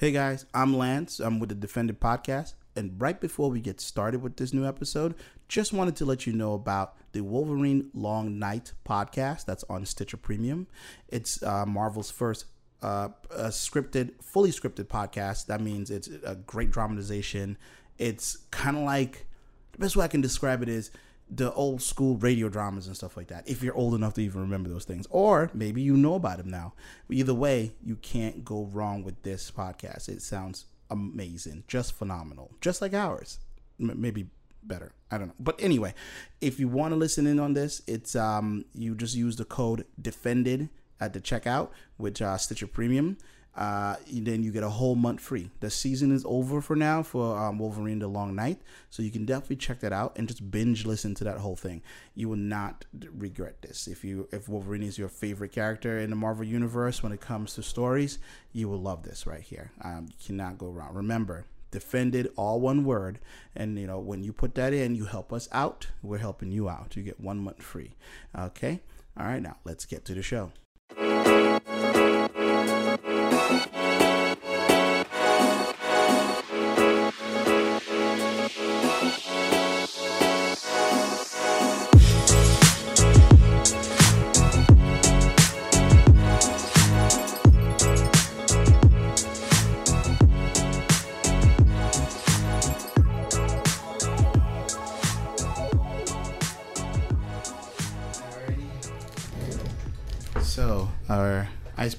Hey guys, I'm Lance. I'm with the Defended Podcast. And right before we get started with this new episode, just wanted to let you know about the Wolverine Long Night podcast that's on Stitcher Premium. It's uh, Marvel's first uh, scripted, fully scripted podcast. That means it's a great dramatization. It's kind of like the best way I can describe it is the old school radio dramas and stuff like that. If you're old enough to even remember those things, or maybe you know about them now. Either way, you can't go wrong with this podcast. It sounds amazing, just phenomenal, just like ours. M- maybe better. I don't know. But anyway, if you want to listen in on this, it's um you just use the code defended at the checkout with uh, Stitcher Premium. Uh, then you get a whole month free. The season is over for now for um, Wolverine: The Long Night, so you can definitely check that out and just binge listen to that whole thing. You will not regret this. If you if Wolverine is your favorite character in the Marvel universe when it comes to stories, you will love this right here. Um, you cannot go wrong. Remember, defended all one word and you know when you put that in you help us out we're helping you out you get one month free okay all right now let's get to the show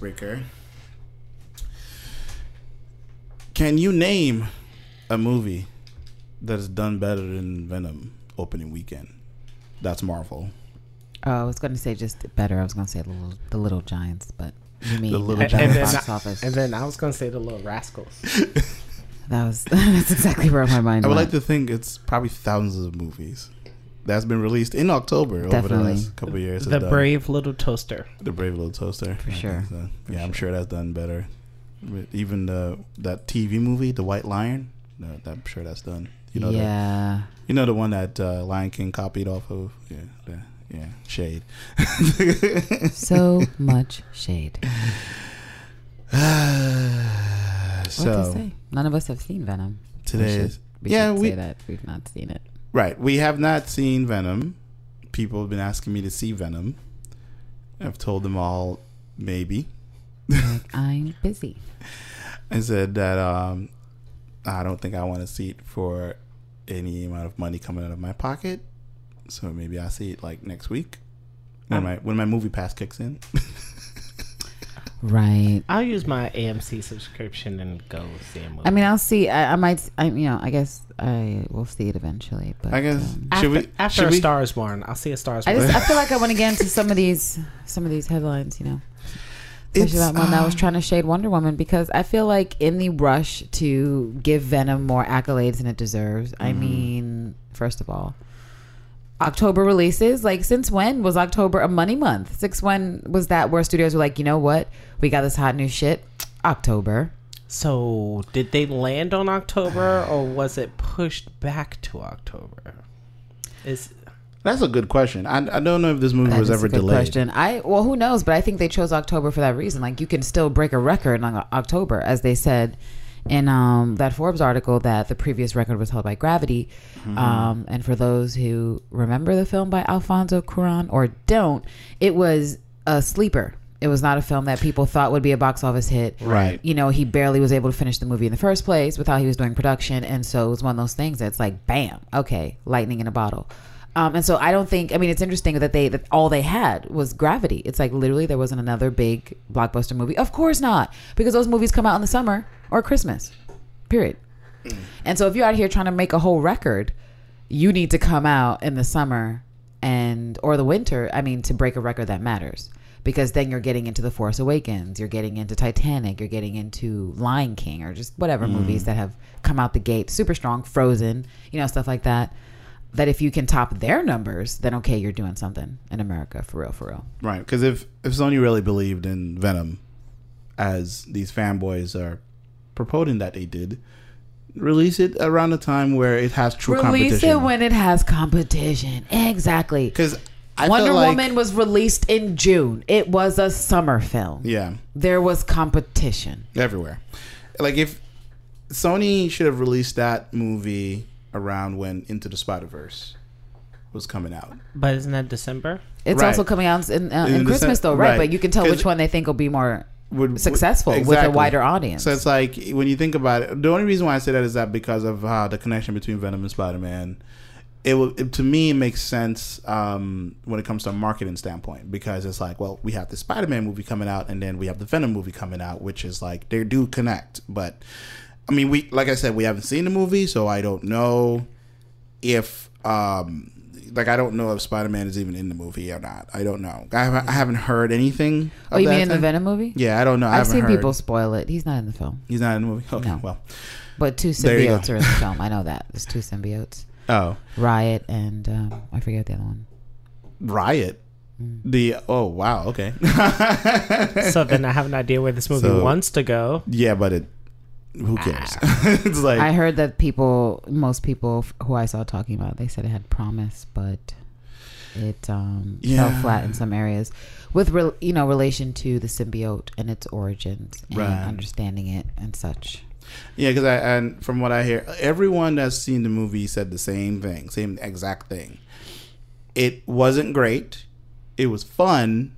icebreaker. Can you name a movie that has done better than Venom opening weekend? That's Marvel. Oh, I was going to say just better. I was going to say the little, the little Giants, but you mean The Little uh, Giants. box And then, office? and then I was gonna say the little rascals. that was that's exactly where my mind I would went. like to think it's probably thousands of movies that's been released in October over the last couple of years. the It's done. brave little toaster. the brave little toaster For sure. think so. For yeah, I'm sure. sure that's done better. Even the that TV movie, The White Lion. No, I'm sure that's done. You know, the, yeah, you know the one that uh, Lion King copied off of. Yeah, the, yeah, Shade. so much shade. What to so say? None of us have seen Venom. We today should- is we yeah, we- say that we've not seen it. Right. We have not seen Venom. People have been asking me to see Venom. I've told them all maybe. I'm busy. I said that um, I don't think I want to see it for any amount of money coming out of my pocket. So maybe I'll see it like next week when Um, my when my movie pass kicks in. Right. I'll use my AMC subscription and go see a movie. I mean, I'll see. I, I might. I you know. I guess I will see it eventually. But I guess um, after, should we after should a we, Star is Born, I'll see a Star is I Born. just I feel like I want to get into some of these some of these headlines. You know. especially It's, that one that was uh, trying to shade Wonder Woman because I feel like in the rush to give Venom more accolades than it deserves. I Mhm. mean, first of all, October releases. Like, since when was October a money month? Since when was that where studios were like, you know what, we got this hot new shit, October. so, did they land on October or was it pushed back to October? Is That's a good question. I, I don't know if this movie That was is ever a good delayed. question. I well, who knows? But I think they chose October for that reason. Like, you can still break a record on October, as they said in um, that Forbes article that the previous record was held by Gravity. Mm-hmm. Um, and for those who remember the film by Alfonso Cuarón or don't, it was a sleeper. It was not a film that people thought would be a box office hit. Right. You know, he barely was able to finish the movie in the first place with how he was doing production. And so it was one of those things that's like, bam, okay, lightning in a bottle. Um, and so I don't think, I mean, it's interesting that they, that all they had was Gravity. It's like literally there wasn't another big blockbuster movie. Of course not, because those movies come out in the summer or Christmas, period. And so if you're out here trying to make a whole record, you need to come out in the summer and or the winter, I mean, to break a record that matters. Because then you're getting into The Force Awakens, you're getting into Titanic, you're getting into Lion King or just whatever movies that have come out the gate super strong, Frozen, you know, stuff like that. That if you can top their numbers, then okay, you're doing something in America for real, for real. Right. Because if if Sony really believed in Venom, as these fanboys are purporting that they did, release it around the time where it has true competition. Release competition. it when it has competition. Exactly. Because I Wonder like, Woman was released in June. It was a summer film. yeah, There was competition. everywhere. like if Sony should have released that movie around when Into the Spider Verse was coming out. But isn't that December? It's Right. also coming out in, uh, In in Christmas, sen- though, right? right. But you can tell which one they think will be more Would, successful with a wider audience. So it's like when you think about it, the only reason why I say that is that because of how the connection between Venom and Spider Man. It will it, to me it makes sense um, when it comes to a marketing standpoint because it's like well we have the Spider Man movie coming out and then we have the Venom movie coming out which is like they do connect but I mean we like I said we haven't seen the movie so I don't know if um, like I don't know if Spider Man is even in the movie or not I don't know I haven't, I haven't heard anything oh, of you that mean in the. Venom movie? yeah I don't know I I've seen heard. people spoil it. He's not in the film, he's not in the movie okay No. well but two There you go. symbiotes are in the film. I know that. There's two symbiotes, oh Riot and um, I forget the other one. Riot. Mm. The oh wow okay so then I have an idea where this movie So- wants to go. yeah but it who cares? It's like I heard that people, most people who I saw talking about, it, they said it had promise, but it um, Yeah. fell flat in some areas with re- you know relation to the symbiote and its origins and Right. understanding it and such. yeah because I and from what I hear everyone that's seen the movie said the same thing same exact thing. It wasn't great. It was fun.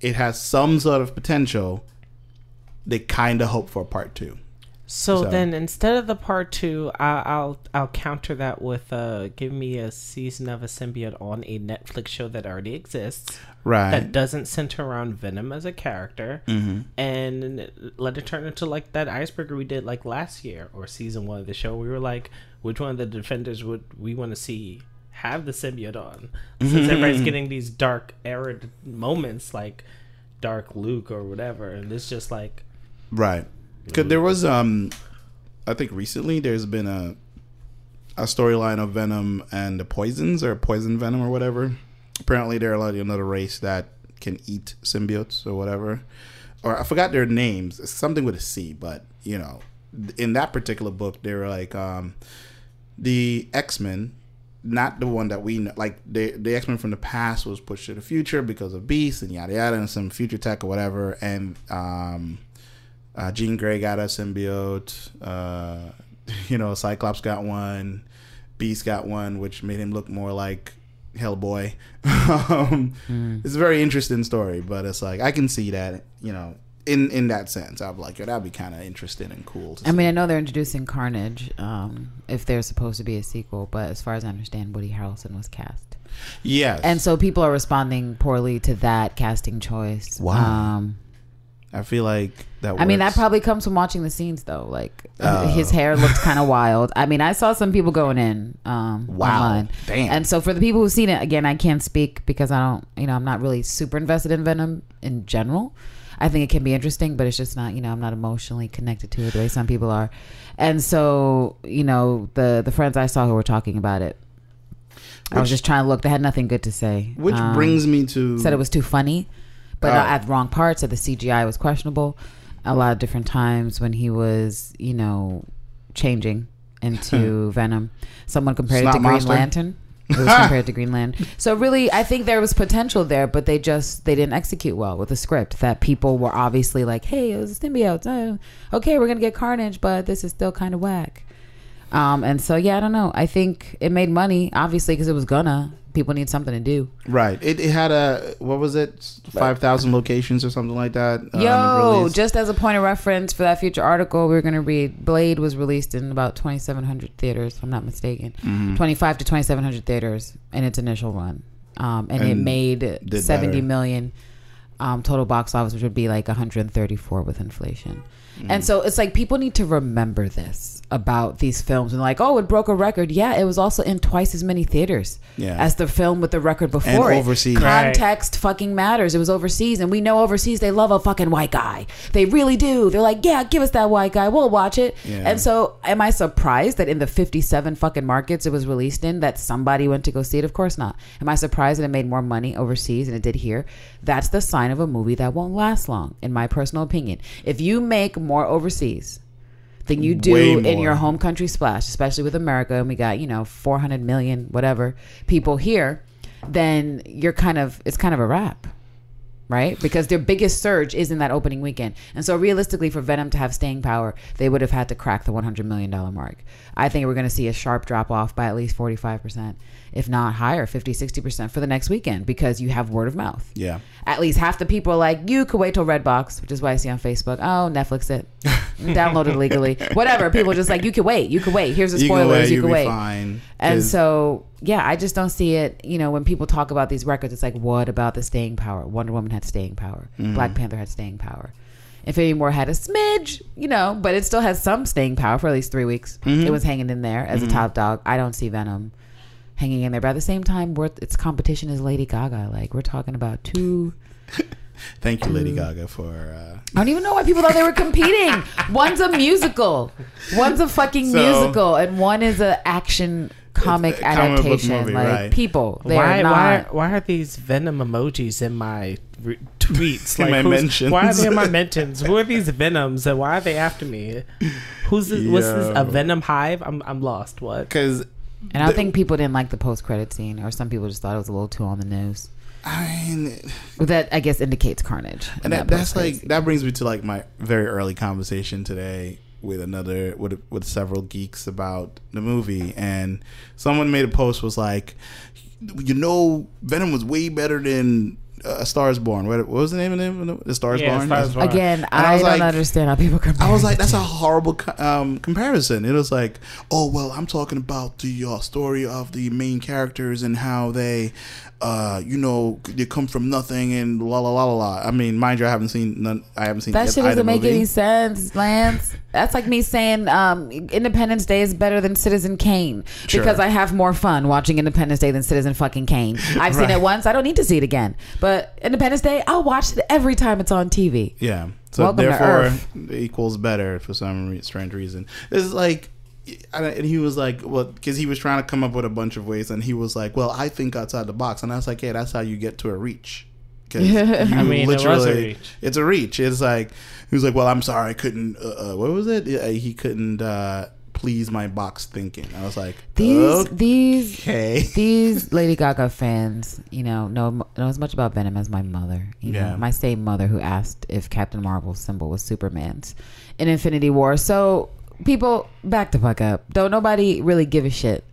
It has some sort of potential. They kind of hope for part two So, So- then instead of the part two, I, I'll I'll counter that with uh, give me a season of a symbiote on a Netflix show that already exists right that doesn't center around Venom as a character, mm-hmm. and let it turn into like that iceberg we did like last year or season one of the show. We were like, which one of the defenders would we want to see have the symbiote on? Since everybody's getting these dark arid moments like Dark Luke or whatever, and it's just like Right. Cause there was um I think recently there's been a a storyline of Venom and the poisons or poison venom or whatever. Apparently they're like another race that can eat symbiotes or whatever. Or I forgot their names. It's something with a C, but you know, in that particular book they were like um the X-Men not the one that we know. Like the the X Men from the past was pushed to the future because of Beast and yada yada and some future tech or whatever. And um, uh, Jean Grey got a symbiote. Uh, you know, Cyclops got one. Beast got one, which made him look more like Hellboy. um, It's a very interesting story, but it's like I can see that. You know. In, in that sense, I'm like, yo, that'd be kind of interesting and cool. To I see. mean, I know they're introducing Carnage um, if there's supposed to be a sequel, but as far as I understand, Woody Harrelson was cast, yes, and so people are responding poorly to that casting choice. Wow. Um, I feel like that. I mean, that probably comes from watching the scenes, though. Like Oh. his hair looked kind of wild. I mean, I saw some people going in. Um, Wow. online. Damn. And so for the people who've seen it, again, I can't speak because I don't, you know, I'm not really super invested in Venom in general. I think it can be interesting, but it's just not, you know, I'm not emotionally connected to it the way some people are. And so, you know, the the friends I saw who were talking about it, I was just trying to look. They had nothing good to say. Which Um, brings me to said it was too funny, but Oh. uh, at the wrong parts. Said the CGI was questionable. A lot of different times when he was, you know, changing into Venom. Someone compared it to Green monster. Lantern. It was compared to Green Lantern. So really, I think there was potential there, but they just they didn't execute well with the script. That people were obviously like, "Hey, it was a symbiote. Oh, okay, we're gonna get Carnage, but this is still kind of whack." Um, and so yeah, I don't know. I think it made money, obviously, because it was gonna. People need something to do. right. It, it had a what was it, five thousand locations or something like that. uh, Yo, released. just as a point of reference for that future article we were to read, Blade was released in about 2,700 theaters, if I'm not mistaken. Mm-hmm. 25 to 2,700 theaters in its initial run. Um, and, it made seventy better. million um, total box office, which would be like 134 with inflation. Mm-hmm. And so it's like people need to remember this about these films and like, oh, it broke a record. Yeah, it was also in twice as many theaters Yeah. as the film with the record before it. overseas. Right. Context fucking matters. It was overseas, and we know overseas they love a fucking white guy. They really do. They're like, yeah, give us that white guy. We'll watch it. Yeah. And so, am I surprised that in the 57 fucking markets it was released in, that somebody went to go see it? Of course not. Am I surprised that it made more money overseas than it did here? That's the sign of a movie that won't last long, in my personal opinion. If you make more overseas than you do in your home country splash, especially with America, and we got you know 400 million whatever people here, then you're kind of it's kind of a wrap. right? Because their biggest surge is in that opening weekend. And so realistically for Venom to have staying power, they would have had to crack the 100 million dollar mark. I think we're going to see a sharp drop off by at least 45%, if not higher, 50, 60% for the next weekend because you have word of mouth. Yeah. At least half the people are like, you could wait till Redbox, which is why I see on Facebook. Oh, Netflix it. Download it legally. Whatever. People are just like, you could wait. You could wait. Here's the You can spoilers. wait, You be wait. fine. And so, yeah, I just don't see it. You know, when people talk about these records, it's like, what about the staying power? Wonder Woman had staying power. Mm-hmm. Black Panther had staying power. Infinity War had a smidge, you know, but it still has some staying power for at least three weeks. Mm-hmm. It was hanging in there as a top dog. I don't see Venom hanging in there. But at the same time, worth its competition is Lady Gaga. Like, we're talking about two. Thank you. Lady Gaga, for. Uh, I don't even know why people thought they were competing. One's a musical, one's a fucking So- musical, and one is a action comic It's a comic adaptation. movie, like right. people, they're Why, not. why, why are these venom emojis in my re- tweets? Like, my who's- mentions. Why are they in my mentions? Who are these venoms and why are they after me? Who's this? What's this? A venom hive? I'm I'm lost. What? Because and I think people didn't like the post credit scene, or some people just thought it was a little too on the nose. I mean, that I guess indicates carnage. and that, that that's like scene. that brings me to like my very early conversation today with another with with several geeks about the movie, and someone made a post was like, you know, Venom was way better than uh, A Star Is Born. What, what was the name of it? The Star Is Yeah, Born. Star Is Born. Again, I I, was don't like- understand how people compare. I was like, that's a horrible co- um, comparison. It was like, oh well, I'm talking about the uh, story of the main characters and how they, uh, you know, they come from nothing and la la la la la. I mean, mind you, I haven't seen none. I haven't seen That shit doesn't make any sense, Lance. That's like me saying um, Independence Day is better than Citizen Kane Sure. because I have more fun watching Independence Day than Citizen fucking Kane. I've seen it once. I don't need to see it again. But Independence Day, I'll watch it every time it's on TV. Yeah. So Welcome therefore, Earth. equals better for some re- strange reason. This is like, and he was like, well, because he was trying to come up with a bunch of ways, and he was like, well, I think outside the box, and I was like, yeah, that's how you get to a reach. 'Cause you I mean, it was a reach. It's a reach. It's like he was like, well, I'm sorry, I couldn't. Uh, uh, what was it? He couldn't uh, please my box thinking. I was like, These these okay. these Lady Gaga fans, you know, know know as much about Venom as my mother. You Yeah. know, my same mother who asked if Captain Marvel's symbol was Superman's in Infinity War. So people, back the fuck up. Don't nobody really give a shit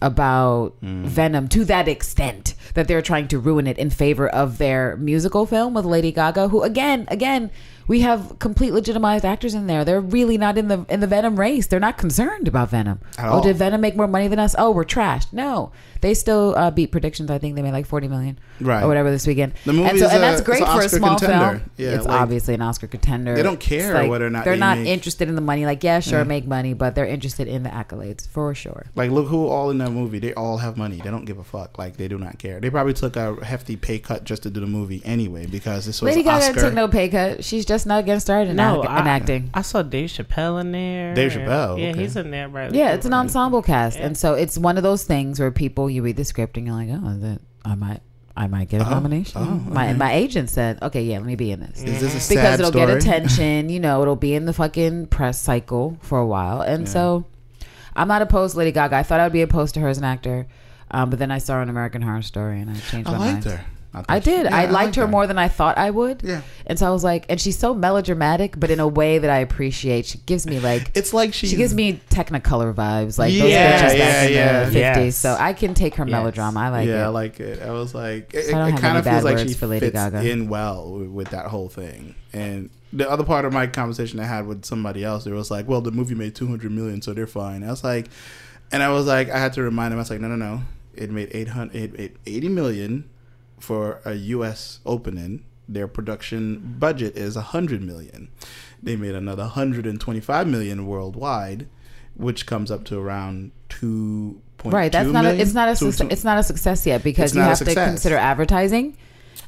about mm. Venom to that extent that they're trying to ruin it in favor of their musical film with Lady Gaga, who again, again, we have complete legitimized actors in there. They're really not in the in the Venom race. They're not concerned about Venom. At oh, all. did Venom make more money than us? Oh, we're trashed. No, they still uh, beat predictions. I think they made like forty million, Right. or whatever this weekend. The movie and, so, is and that's great for a Oscar small contender. film. Yeah, it's like, obviously an Oscar contender. they don't care whether or not they're they not make- interested in the money. Like, yeah, sure, make money, but they're interested in the accolades for sure. Like, look who all in that movie. They all have money. They don't give a fuck. Like, they do not care. They probably took a hefty pay cut just to do the movie anyway because this was Lady Gaga Oscar. didn't take no pay cut. She's just not getting started in, No, act- I, in acting. I saw Dave Chappelle in there. Dave Chappelle, Yeah, okay. he's in there, right? Yeah, it's an ensemble cast, Yeah. and so it's one of those things where people you read the script and you're like, oh, that I might, I might get a Oh, nomination. oh, My okay. my agent said, okay, yeah, let me be in this Is this a sad because it'll story? get attention. You know, it'll be in the fucking press cycle for a while, and Yeah. so I'm not opposed to Lady Gaga. I thought I'd be opposed to her as an actor, um, but then I saw her in American Horror Story, and I changed I my liked mind. her. Thought I did. yeah, I liked liked her more than I thought I would. Yeah. And so I was like, and she's so melodramatic, but in a way that I appreciate. She gives me like It's like she gives me Technicolor vibes, like those Yeah, back yeah, in yeah. the fifties. So I can take her Yes. melodrama. I like it. yeah, I like it. I was like, it, So I don't it have kind any of feels bad like words she for Lady fits Gaga. in well with, that whole thing. And the other part of my conversation I had with somebody else, it was like, well, the movie made two hundred million, so they're fine. I was like, and I was like, I had to remind him. I was like, no, no, no, it made 800, it made eighty million for a U.S. opening. Their production budget is hundred million. They made another hundred and twenty-five million worldwide, which comes up to around two point right. That's not. A, it's not a. Success, it's not a success yet because you have to consider advertising.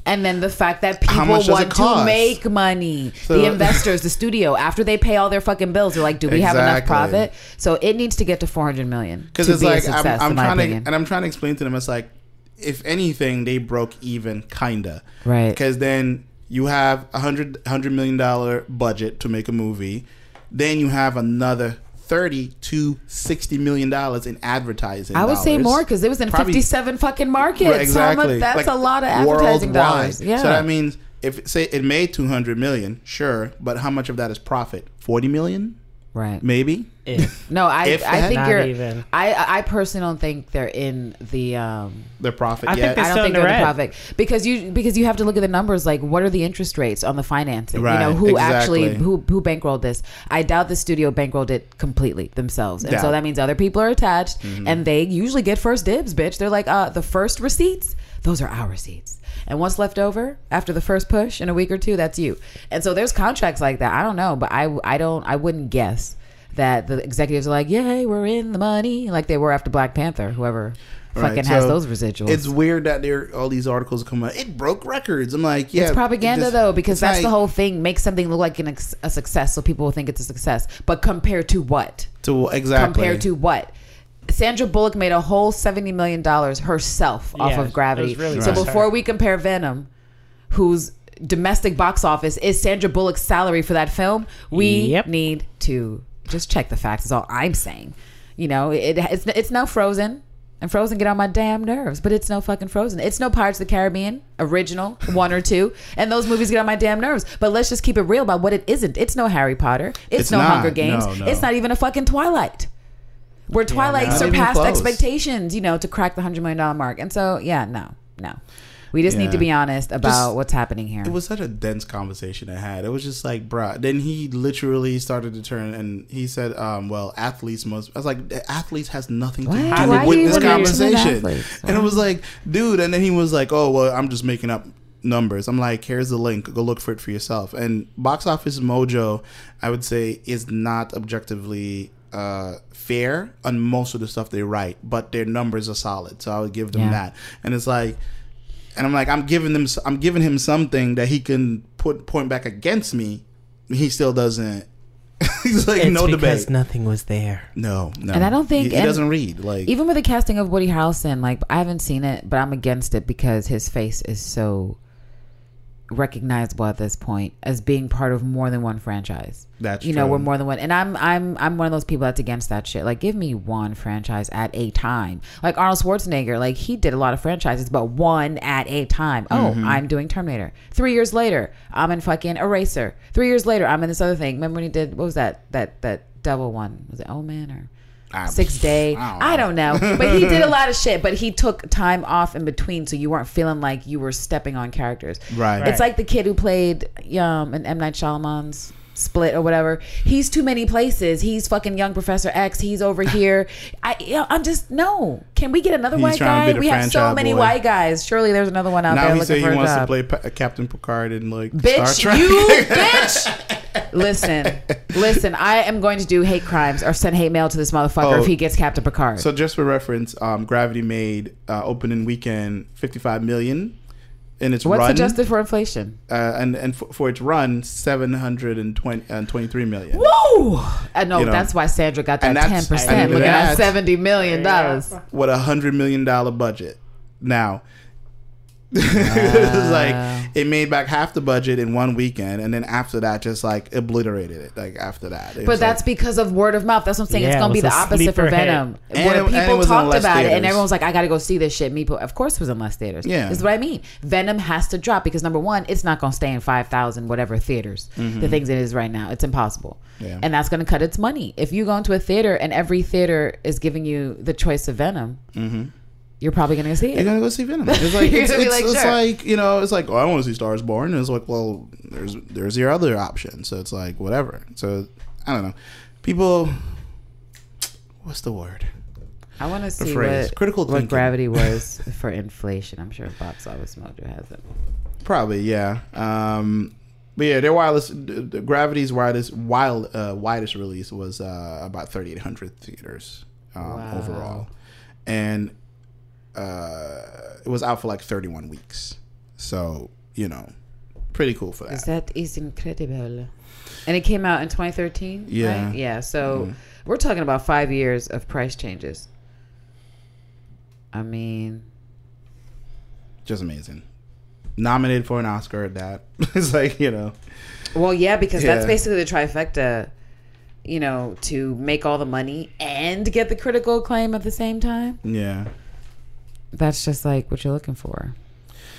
And then the fact that people much does it want to make money, So- the investors, the studio, after they pay all their fucking bills, they're like, "Do we have enough profit?" So it needs to get to four hundred million because it's be like success, I'm, I'm in trying to and I'm trying to explain to them it's like if anything they broke even kinda Right. because then you have a hundred hundred million dollar budget to make a movie then you have another 30 to 60 million dollars in advertising I would say more because it was in Probably- fifty-seven fucking markets. Right, exactly that's Like, a lot of advertising worldwide. dollars. Yeah. so that means if say it made 200 million, sure, but how much of that is profit? 40 million, Right. maybe. If No, I If I think you're. even. I I personally don't think they're in the. um Their profit I yet. they I don't think they're the profit because you because you have to look at the numbers. Like, what are the interest rates on the financing? you Right, know, who actually who who bankrolled this? I doubt the studio bankrolled it completely themselves, and so that means other people are attached, Mm-hmm. and they usually get first dibs. Bitch, they're like, uh, the first receipts, those are our receipts, and what's left over after the first push in a week or two, that's you. And so there's contracts like that. I don't know, but I I don't I wouldn't guess. That the executives are like, yay, we're in the money, like they were after Black Panther, whoever Right, fucking has so those residuals. It's weird that there all these articles come out. It broke records. I'm like, yeah, it's propaganda though, because that's the whole thing. Make something look like an a success, so people will think it's a success. But compared to what? To exactly Compared to what? Sandra Bullock made a whole seventy million dollars herself off Yeah, of Gravity. it was really so nice. before we compare Venom, whose domestic box office is Sandra Bullock's salary for that film, we Yep. need to just check the facts. Is all I'm saying. You know, it, it's it's no Frozen. And Frozen get on my damn nerves, but it's no fucking Frozen. It's no Pirates of the Caribbean original one or two, and those movies get on my damn nerves. But let's just keep it real about what it isn't. It's no Harry Potter. It's, It's no not. Hunger Games. No, no. It's not even a fucking Twilight. Where Twilight even surpassed expectations, you know, to crack the hundred million dollar mark. And so, yeah, no, no. We just need to be honest about Just- what's happening here. It was such a dense conversation I had. It was just like, bruh. Then he literally started to turn and he said, um, well, athletes must. I was like, athletes has nothing to do Why with this conversation. And it was like, dude. And then he was like, oh, well, I'm just making up numbers. I'm like, here's the link. Go look for it for yourself. And Box Office Mojo, I would say, is not objectively uh, fair on most of the stuff they write, but their numbers are solid. So I would give them Yeah. that. And it's like, and I'm like, I'm giving them, I'm giving him something that he can put point back against me. He still doesn't. He's like, it's no because debate. nothing was there. no, no. And I don't think- he, he doesn't read. Like, Even with the casting of Woody Harrelson, like I haven't seen it, but I'm against it because his face is so recognizable at this point as being part of more than one franchise. That's you know we're more than one, and I'm I'm I'm one of those people that's against that shit. Like, give me one franchise at a time. Like Arnold Schwarzenegger, like he did a lot of franchises, but one at a time. Oh, Mm-hmm. I'm doing Terminator. Three years later, I'm in fucking Eraser. Three years later, I'm in this other thing. Remember when he did what was that that that devil one? Was it Oh Man or? I- Six day. I I don't don't, know. But he did a lot of shit. But he took time off in between, so you weren't feeling like you were stepping on characters. Right. It's like the kid who played um in M Night Shyamalan's Split or whatever. He's too many places. He's fucking young Professor X. He's over here. I, you know, I'm just no. Can we get another He's white guy? We have so many boy. white guys. Surely there's another one out now there he looking said he wants job. to play Captain Picard in like Star Bitch, Trek. you bitch. Listen, listen. I am going to do hate crimes or send hate mail to this motherfucker Oh. if he gets Captain Picard. So just for reference, um, Gravity made uh, opening weekend 55 million in its What's run, adjusted for inflation? uh, and and for, for its run 723 million. Woo! I know You know, that's why Sandra got that ten percent. Look at that's- seventy million dollars. with a hundred million dollar budget. Now, it's like it made back half the budget in one weekend, and then after that, just like obliterated it. Like after that, But was that's like, because of word of mouth. That's what I'm saying. it's gonna it be the opposite for. Venom. And Where it- and it people was talked less about it, and theaters. everyone was like, "I got to go see this shit." Me, of course, it was in less theaters. Yeah. this is what I mean. Venom has to drop because number one, it's not gonna stay in five thousand whatever theaters. The things it is right now, it's impossible. Mm-hmm. Yeah. And that's gonna cut its money. If you go into a theater and every theater is giving you the choice of Venom, you're probably gonna go see it. you're gonna go see Venom. It's like it's, it's, like, it's sure. like you know, it's like oh, I want to see Stars Born. And it's like well, there's there's your other option. So it's like whatever. So I don't know. People, what's the word? I want to see phrase, what, critical what gravity was for inflation. I'm sure Box Office Mojo has it. Probably, yeah. Um, but yeah, their wireless, the, the Gravity's wireless, wild, uh, widest release was uh, about 3,800 theaters um, Wow. overall, and uh, it was out for like 31 weeks. So you know, pretty cool for that. that is incredible? And it came out in 2013. Yeah. right? yeah. So Mhm. we're talking about five years of price changes. I mean, Just amazing. Nominated for an Oscar at that. it's like you know, well, yeah, because that's basically the trifecta. You know, to make all the money and get the critical acclaim at the same time. yeah. That's just like what you're looking for.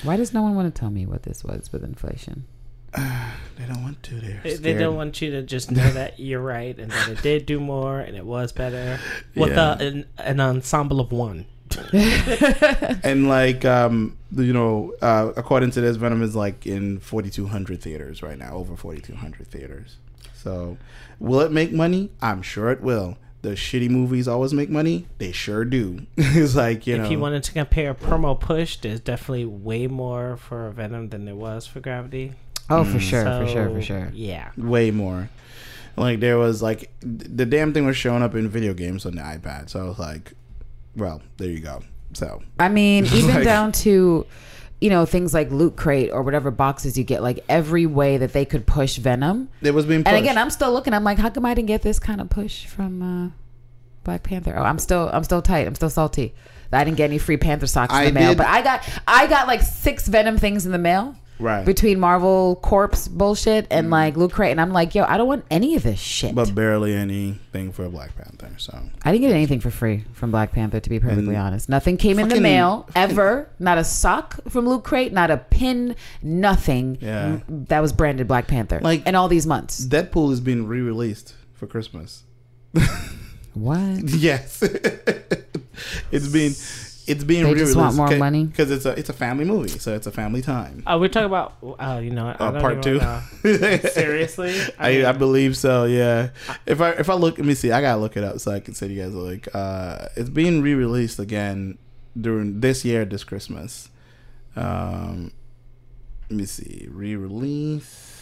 Why does no one want to tell me what this was with inflation? They don't want to. They're They, they don't want you to just know that you're right and that it did do more and it was better with Yeah. a, an, an ensemble of one. and like um you know uh according to this venom is like in 4200 theaters right now over 4200 theaters so will it make money i'm sure it will the shitty movies always make money they sure do it's like you know if you wanted to compare promo push, there's definitely way more for Venom than there was for Gravity. Oh, Mm. for sure, for sure, for sure. Yeah. way more like there was like the damn thing was showing up in video games on the ipad so i was like well there you go so I mean, even Like- down to you know things like loot crate or whatever boxes you get, like every way that they could push Venom. it was being pushed. And again, I'm still looking. I'm like, how come I didn't get this kind of push from uh, Black Panther? Oh, I'm still, I'm still tight. I'm still salty. I didn't get any free Panther socks in I the mail, did- but I got, I got like six Venom things in the mail. Right. Between Marvel Corpse bullshit and mm-hmm. like Loot Crate, and I'm like, yo, I don't want any of this shit. but barely anything for Black Panther. So I didn't get anything for free from Black Panther, to be perfectly And honest. Nothing came in the mail ever. Not a sock from Loot Crate, not a pin, nothing Yeah. that was branded Black Panther. Like- in all these months. Deadpool is being re-released for Christmas. What? yes, it's being it's being They re-released just want more money? because it's a it's a family movie, so it's a family time. Uh, we're talking about, uh, you know, Uh, part two. seriously? I, mean, I believe so. Yeah. If I if I look, let me see. I gotta look it up so I can say to you guys like uh, it's being re-released again during this year, this Christmas. Um, let me see. Re-release.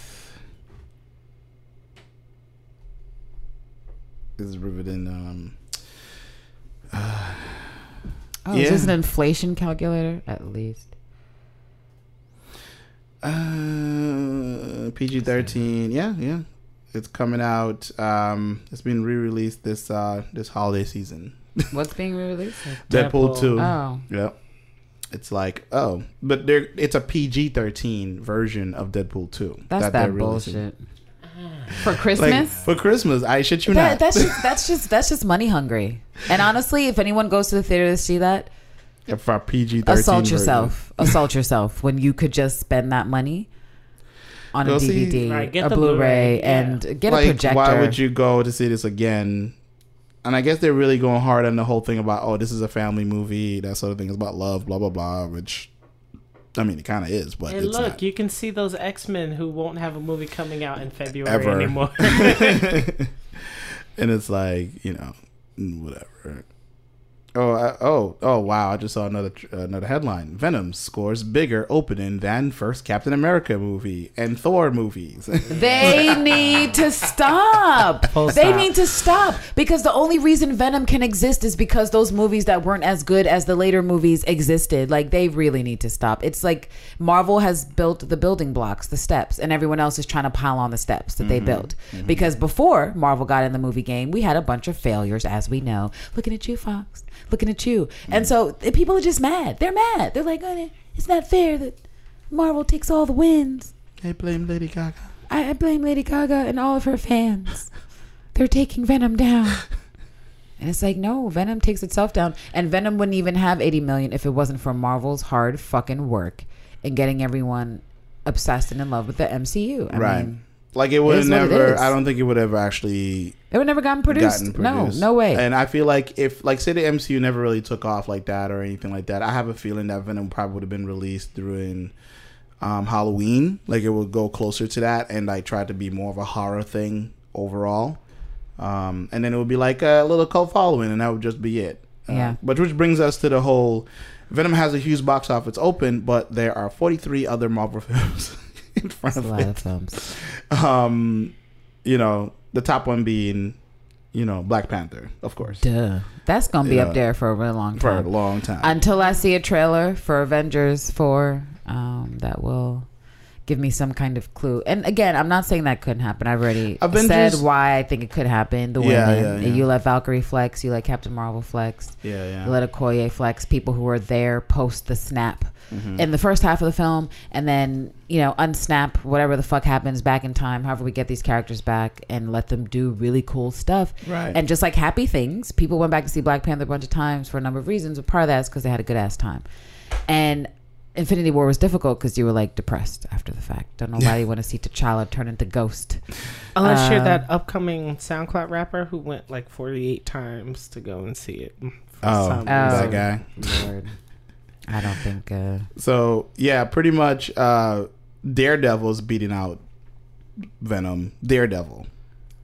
This is Riveting. Um, Oh, is this an inflation calculator? At least. Uh, PG thirteen. Yeah, yeah. It's coming out. Um, it's been re-released this uh this holiday season. What's being re-released? Deadpool, Deadpool. two. Oh, Yep. It's like oh, but there it's a PG thirteen version of Deadpool two. that's they're that releasing. Bullshit. For Like Christmas? for Christmas, I shit you that, not. that's just that's just that's just money hungry. And honestly, if anyone goes to the theater to see that, for PG thirteen. assault yourself. Assault yourself when you could just spend that money on a Go see- DVD, Right, a the Blu-ray, Blu-ray, yeah. and get like, a projector. why would you go to see this again? And I guess they're really going hard on the whole thing about oh, this is a family movie, that sort of thing. It's about love, blah blah blah. Which, I mean, it kind of is, but And look, not. you can see those X Men who won't have a movie coming out in February Ever. anymore. and it's like you know, whatever. Oh, I, oh, oh! Wow! I just saw another another headline. Venom scores bigger opening than first Captain America movie and Thor movies. They need to stop. Full they stop. need to stop because the only reason Venom can exist is because those movies that weren't as good as the later movies existed. Like they really need to stop. It's like Marvel has built the building blocks, the steps, and everyone else is trying to pile on the steps that they mm-hmm. built. Mm-hmm. Because before Marvel got in the movie game, we had a bunch of failures, as we know. Looking at you, Fox. Looking at you. And mm. so the people are just mad. They're mad. They're like, oh, it's not fair that Marvel takes all the wins. they blame Lady Gaga. I, I blame Lady Gaga and all of her fans. They're taking Venom down. And it's like, no, Venom takes itself down. And Venom wouldn't even have 80 million if it wasn't for Marvel's hard fucking work in getting everyone obsessed and in love with the MCU. I right. mean, like it would it never. is. I don't think it would ever actually it would never gotten produced. gotten No, produced. no way. And I feel like if, like, say the MCU never really took off like that or anything like that, I have a feeling that Venom probably would have been released during um, Halloween. Like, it would go closer to that and like try to be more of a horror thing overall. Um, and then it would be like a little cult following, and that would just be it. Uh, Yeah. But which brings us to the whole Venom has a huge box office open, but there are 43 other Marvel films in front That's a of lot it of films. um, you know, the top one being, you know, Black Panther, of course, Duh. That's going to be Yeah. up there for a really long for a time. long time. Until I see a trailer for Avengers 4 um, that will give me some kind of clue. And again, I'm not saying that couldn't happen. I've already Avengers- said why I think it could happen. The Yeah, women. yeah. You let Valkyrie flex. You let Captain Marvel flex. yeah, yeah. You let Okoye flex. People who are there post the snap Mm-hmm. in the first half of the film, and then you know unsnap whatever the fuck happens back in time. However, we get these characters back and let them do really cool stuff. Right. And just like happy things, people went back to see Black Panther a bunch of times for a number of reasons. But part of that is because they had a good ass time. And Infinity War was difficult because you were like depressed after the fact. Don't know why you want to see T'Challa turn into Ghost. Unless you're Uh, that upcoming SoundCloud rapper who went like 48 times to go and see it. for Oh, some that guy. Lord, I don't think. Uh, So yeah, pretty much. Uh, Daredevil's beating out Venom. Daredevil.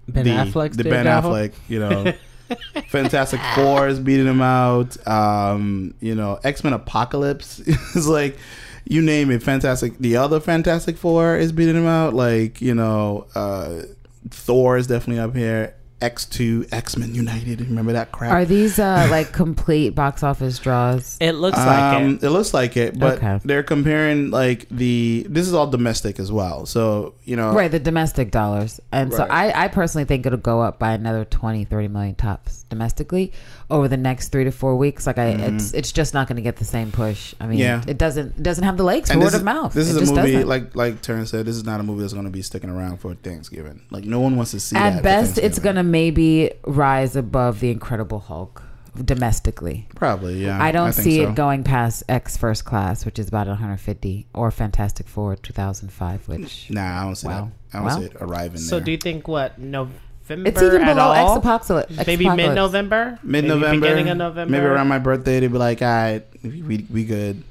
Ben the, Affleck's the Ben Daredevil? Affleck, you know. Fantastic Four is beating him out. Um, you know, X Men Apocalypse is like, you name it. Fantastic. The other Fantastic Four is beating him out. Like, you know, uh, Thor is definitely up here. X Two, X Men United. Remember that crap? are these uh, like complete box office draws? It looks like Um, it. it looks like it, but Okay. they're comparing like the. This is all domestic as well, so you know. Right, the domestic dollars. And so I, I personally think it'll go up by another 20, 30 million tops domestically over the next three to four weeks. Like I, it's it's just not going to get the same push. I mean, Mm-hmm. Yeah. it doesn't it doesn't have the legs for word this of mouth. This It is a movie doesn't. like like Terrence said. This is not a movie that's going to be sticking around for Thanksgiving. Like no one wants to see. that At best, it's going to maybe rise above the Incredible Hulk domestically. probably yeah. I don't think see so. it going past X First Class, which is about 150, or Fantastic Four 2005, which Nah, I don't see Wow. that. I don't Wow. see it arriving So there. do you think what November it's even below X all? Apocalypse. Maybe mid-November. Mid Maybe November, beginning of November. maybe around my birthday, they'd be like, "All right, we we good.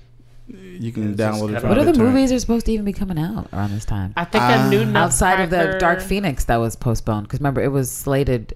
You can Yeah, download it." from What are the other movies are supposed to even be coming out around this time? I think Uh, a new outside of the Dark Phoenix that was postponed because remember it was slated.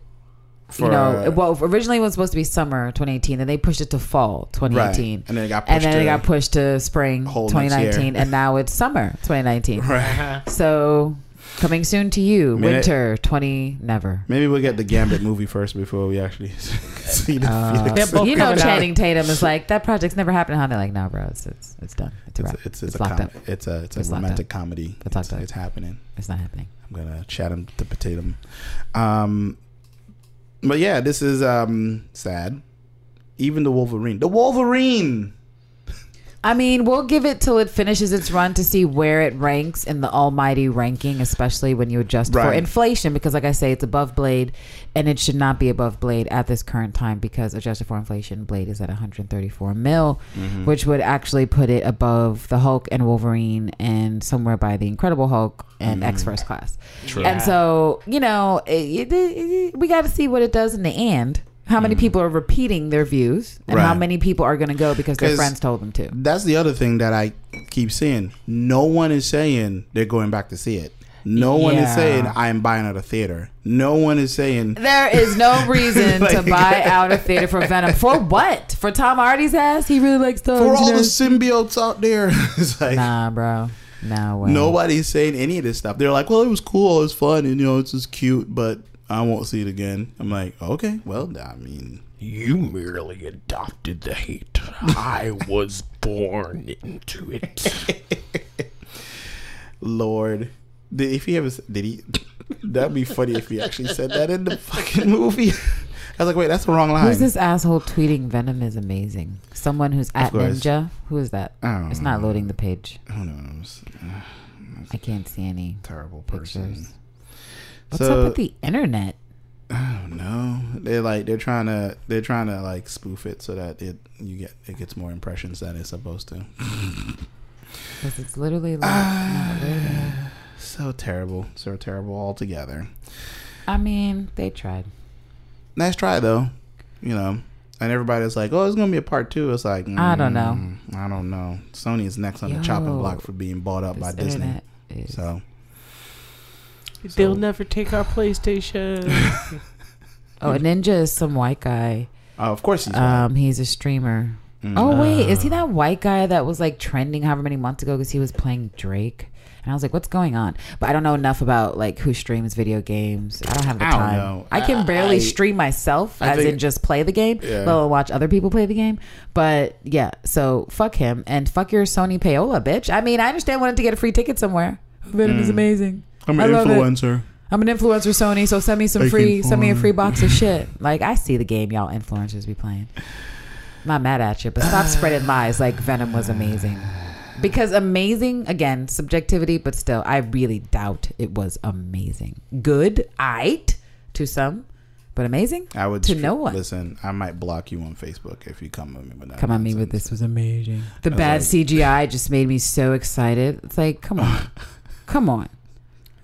For, you know, uh, well, originally it was supposed to be summer 2018, and they pushed it to fall 2018, Right. And then it got and pushed then it to- got pushed to spring 2019, and now it's summer 2019. Right. So coming soon to you, Minute- winter 20 never. Maybe we'll get the Gambit movie first before we actually see the Uh, Phoenix. They're both you know, coming out. Channing Tatum is like that project's never happened. How they're like, no, bro, it's it's, it's done. It's a It's wrap. a, it's, it's, It's a locked com- up. it's a it's a It's locked romantic comedy. It's locked It's, up. it's happening. It's not happening. I'm gonna chat him to potato him. Um, but yeah, this is um sad. Even the Wolverine, the Wolverine. I mean, we'll give it till it finishes its run to see where it ranks in the almighty ranking, especially when you adjust for inflation. Because, like I say, it's above Blade, and it should not be above Blade at this current time because adjusted for inflation, Blade is at 134 mil, Mm-hmm. which would actually put it above the Hulk and Wolverine, and somewhere by the Incredible Hulk and X First Class. True. And so, you know, it, it, it- we got to see what it does in the end. How many people are repeating their views, and how Mm-hmm. Many people are going to go because their friends told them to. That's the other thing that I keep seeing. No one is saying they're going back to see it. No one is saying I am buying at a theater. No one is saying There is no reason to buy out a theater for Venom. For what? For Tom Hardy's ass? He really likes those. for all you the symbiotes out there. it's like Nah, bro. No way. nobody's saying any of this stuff. They're like, well, it was cool, it was fun, and you know, it's just cute, but I won't see it again. I'm like, okay, well, I mean, You merely adopted the hate. I was born into it. Lord, did if he ever did he? That'd be funny if he actually said that in the fucking movie. I was like, wait, that's the wrong line. Who's this asshole tweeting Venom is amazing? Someone who's at. Ninja? Who is that? I don't It's not loading the page. Who knows? I can't see any Terrible person. pictures. What's So- up with the internet? I don't know. They're like they're trying to they're trying to like spoof it so that it you get it gets more impressions than it's supposed to. Because it's literally like, loading. So terrible, so terrible altogether. I mean, they tried. Nice try though, you know. And everybody's like, "Oh, it's gonna be a part two. It's like, I don't know. mm, I don't know. Sony is next on the chopping block for being bought up by Disney. is- So They'll never take our PlayStation. Oh, a ninja is some white guy. uh, of course he's right. Um, he's a streamer. Mm. Oh wait, is he that white guy that was like trending however many months ago because he was playing Drake? And I was like, what's going on? But I don't know enough about like who streams video games. I don't have the I don't time. know. I can barely I- stream myself, I as think- in just play the game, Yeah. let alone watch other people play the game. But yeah, so fuck him and fuck your Sony payola, bitch. I mean, I understand wanting to get a free ticket somewhere. Venom is amazing. I'm an love it. influencer. I'm an influencer, Sony, so send me some Making free, send me a free box of shit. Like I see the game y'all influencers be playing. am Not mad at you, but stop spreading lies like Venom was amazing. Because amazing, again, subjectivity, but still, I really doubt it was amazing. Good, aight to some, but amazing. I would To str- no one. Listen, I might block you on Facebook if you come at me with that. Come at me with this was amazing. The was bad like- CGI just made me so excited. It's like, come on, come on.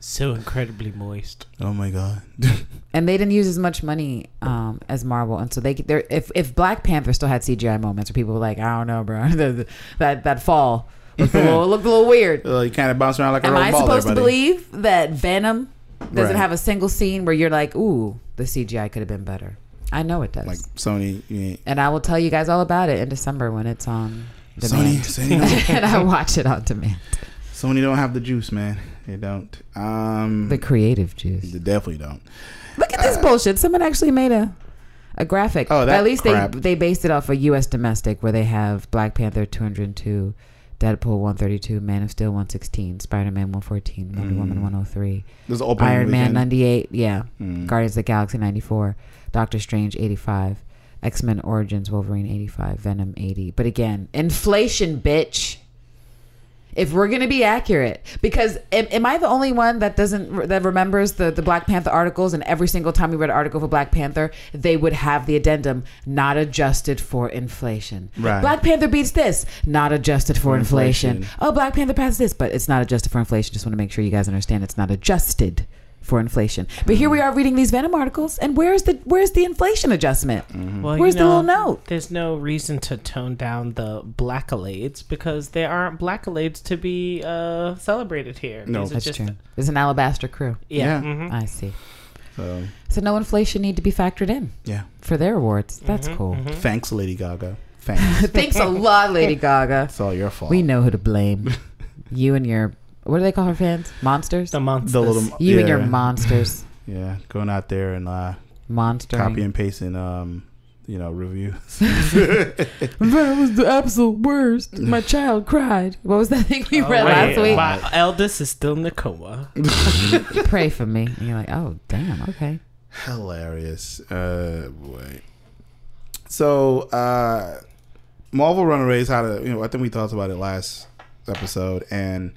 So incredibly moist. Oh my god. And they didn't use as much money um, as Marvel, and so they they're, if if Black Panther still had CGI moments where people were like, I don't know, bro, The- the- that that fall looked a little, looked a little weird. Uh, you kind of bounce around like a Am I ball supposed there, to believe that Venom doesn't Right. have a single scene where you're like, ooh, the CGI could have been better? I know it does. Like Sony, you ain't, and I will tell you guys all about it in December when it's on Sony, demand. Sony, don't, and I watch it on demand. Sony don't have the juice, man. They don't. Um, The creative juice. they definitely don't. Look at this bullshit. Someone actually made a a graphic. Oh, that At least crap. they they based it off a U.S. domestic where they have Black Panther 202, Deadpool 132, Man of Steel 116, Spider Man 114, Wonder Woman Mm. 103, This is opening Iron Man 98, yeah, Mm. Guardians of the Galaxy 94, Doctor Strange 85, X Men Origins Wolverine 85, Venom 80. But again, inflation, bitch. If we're gonna be accurate, because am, am I the only one that doesn't that remembers the the Black Panther articles? And every single time we read an article for Black Panther, they would have the addendum not adjusted for inflation. Right. Black Panther beats this, not adjusted for, For inflation. inflation. Oh, Black Panther passes this, but it's not adjusted for inflation. Just want to make sure you guys understand it's not adjusted for inflation. But here we are reading these Venom articles, and where's the where's the inflation adjustment? Well, Where's you the know, little note? There's no reason to tone down the blackallades because there aren't blackallades to be uh, celebrated here. No. These That's just- true. It's an alabaster crew. Yeah. Yeah. mhm. I see. So So no inflation need to be factored in yeah. for their awards. That's Mhm, cool. Thanks, Lady Gaga. Thanks. Thanks a lot, Lady Gaga. it's all your fault. We know who to blame. You and your what do they call her fans? Monsters. The monsters. the little You and your monsters. Yeah, going out there and uh, Monster. copy and pasting, um, you know, reviews. That was the absolute worst. My child cried. What was that thing we Oh, read wait, last week? My eldest is still in the coma. Pray for me. And you're like, oh damn, okay. Hilarious. Uh, boy. So, uh, Marvel Runaways had a, you know, I think we talked about it last episode, and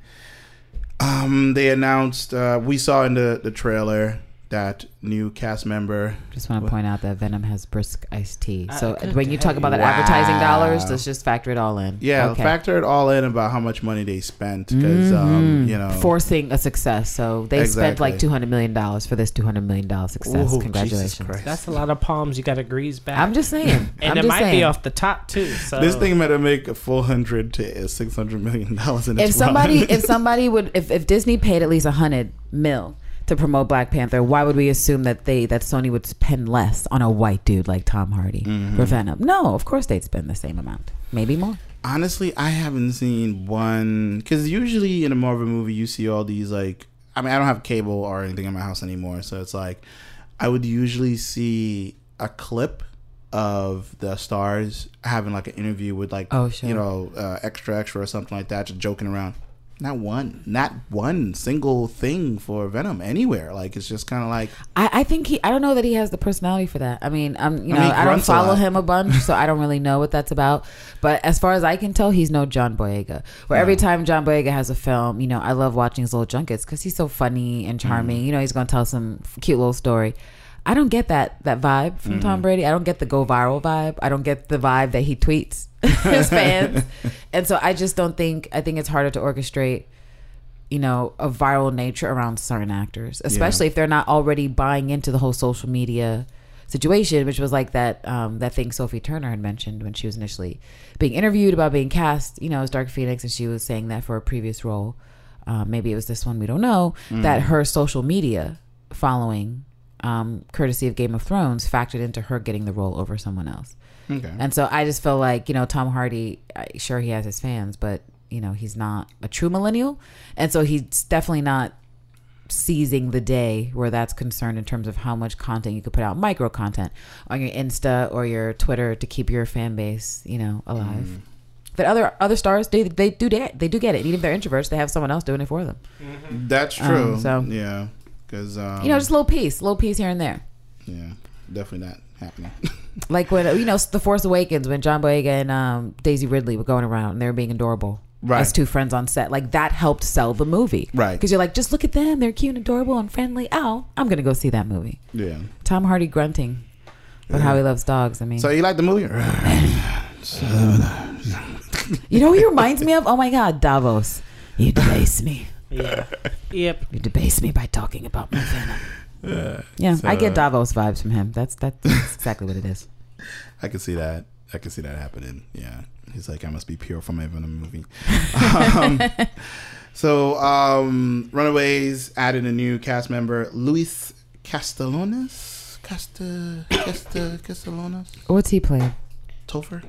um, they announced, uh, we saw in the, the trailer that new cast member. Just want to point out that Venom has brisk iced tea. Uh, So when you talk about that Wow. advertising dollars, let's just factor it all in. Yeah, Okay. factor it all in about how much money they spent because, um, Mhm. you know, forcing a success. So they spent like two hundred million dollars for this two hundred million dollar success. Ooh, Congratulations. That's a lot of palms you got to grease back. I'm just saying. and I'm it might saying. be off the top too. So This thing might make a four hundred to six hundred million dollars in if somebody if somebody would if, if Disney paid at least a hundred mil to promote Black Panther, why would we assume that they that Sony would spend less on a white dude like Tom Hardy Mm-hmm. for Venom? No, of course they'd spend the same amount, maybe more. Honestly, I haven't seen one because usually in a Marvel movie you see all these like. I mean, I don't have cable or anything in my house anymore, so it's like I would usually see a clip of the stars having like an interview with like Oh, sure. you know uh, extra extra or something like that, just joking around. Not one, not one single thing for Venom anywhere. Like it's just kind of like I, I think he. I don't know that he has the personality for that. I mean, I'm. You I know, mean, I, don't follow him a bunch, so I don't really know what that's about. But as far as I can tell, he's no John Boyega. Where every time John Boyega has a film, you know, I love watching his little junkets because he's so funny and charming. Mm. You know, he's going to tell some cute little story. I don't get that that vibe from Tom Mm. Brady. I don't get the go viral vibe. I don't get the vibe that he tweets his fans, and so I just don't think. I think it's harder to orchestrate you know, a viral nature around certain actors, especially if they're not already buying into the whole social media situation, which was like that um, that thing Sophie Turner had mentioned when she was initially being interviewed about being cast, you know, as Dark Phoenix, and she was saying that for a previous role, uh, maybe it was this one, we don't know, that her social media following, um, courtesy of Game of Thrones, factored into her getting the role over someone else. okay. And so I just feel like, you know, Tom Hardy, sure he has his fans, but, you know, he's not a true millennial. And so he's definitely not seizing the day where that's concerned in terms of how much content you could put out, micro content on your Insta or your Twitter to keep your fan base, you know, alive. But other other stars, they they do get they do get it. And even if they're introverts, they have someone else doing it for them. That's Um, true. so- yeah, because um, You know, just a little piece, little piece here and there. yeah, definitely not happening. Like when you know, The Force Awakens when John Boyega and um, Daisy Ridley were going around and they were being adorable. Right. as two friends on set. Like that helped sell the movie. Right. Because you're like, just look at them. They're cute and adorable and friendly. Oh, I'm going to go see that movie. Yeah. Tom Hardy grunting. But how he loves dogs. I mean, So you like the movie? you know who he reminds me of? Oh my God, Davos. You debase me. Yeah. yep. You debase me by talking about my venom. yeah, I get Davos vibes from him. That's that's, that's exactly what it is. I can see that. I can see that happening. Yeah. He's like, I must be pure from my Venom movie. um, so, um, Runaways added a new cast member, Luis Castellanos. Casta, Casta, Castellanos? What's he playing? Topher?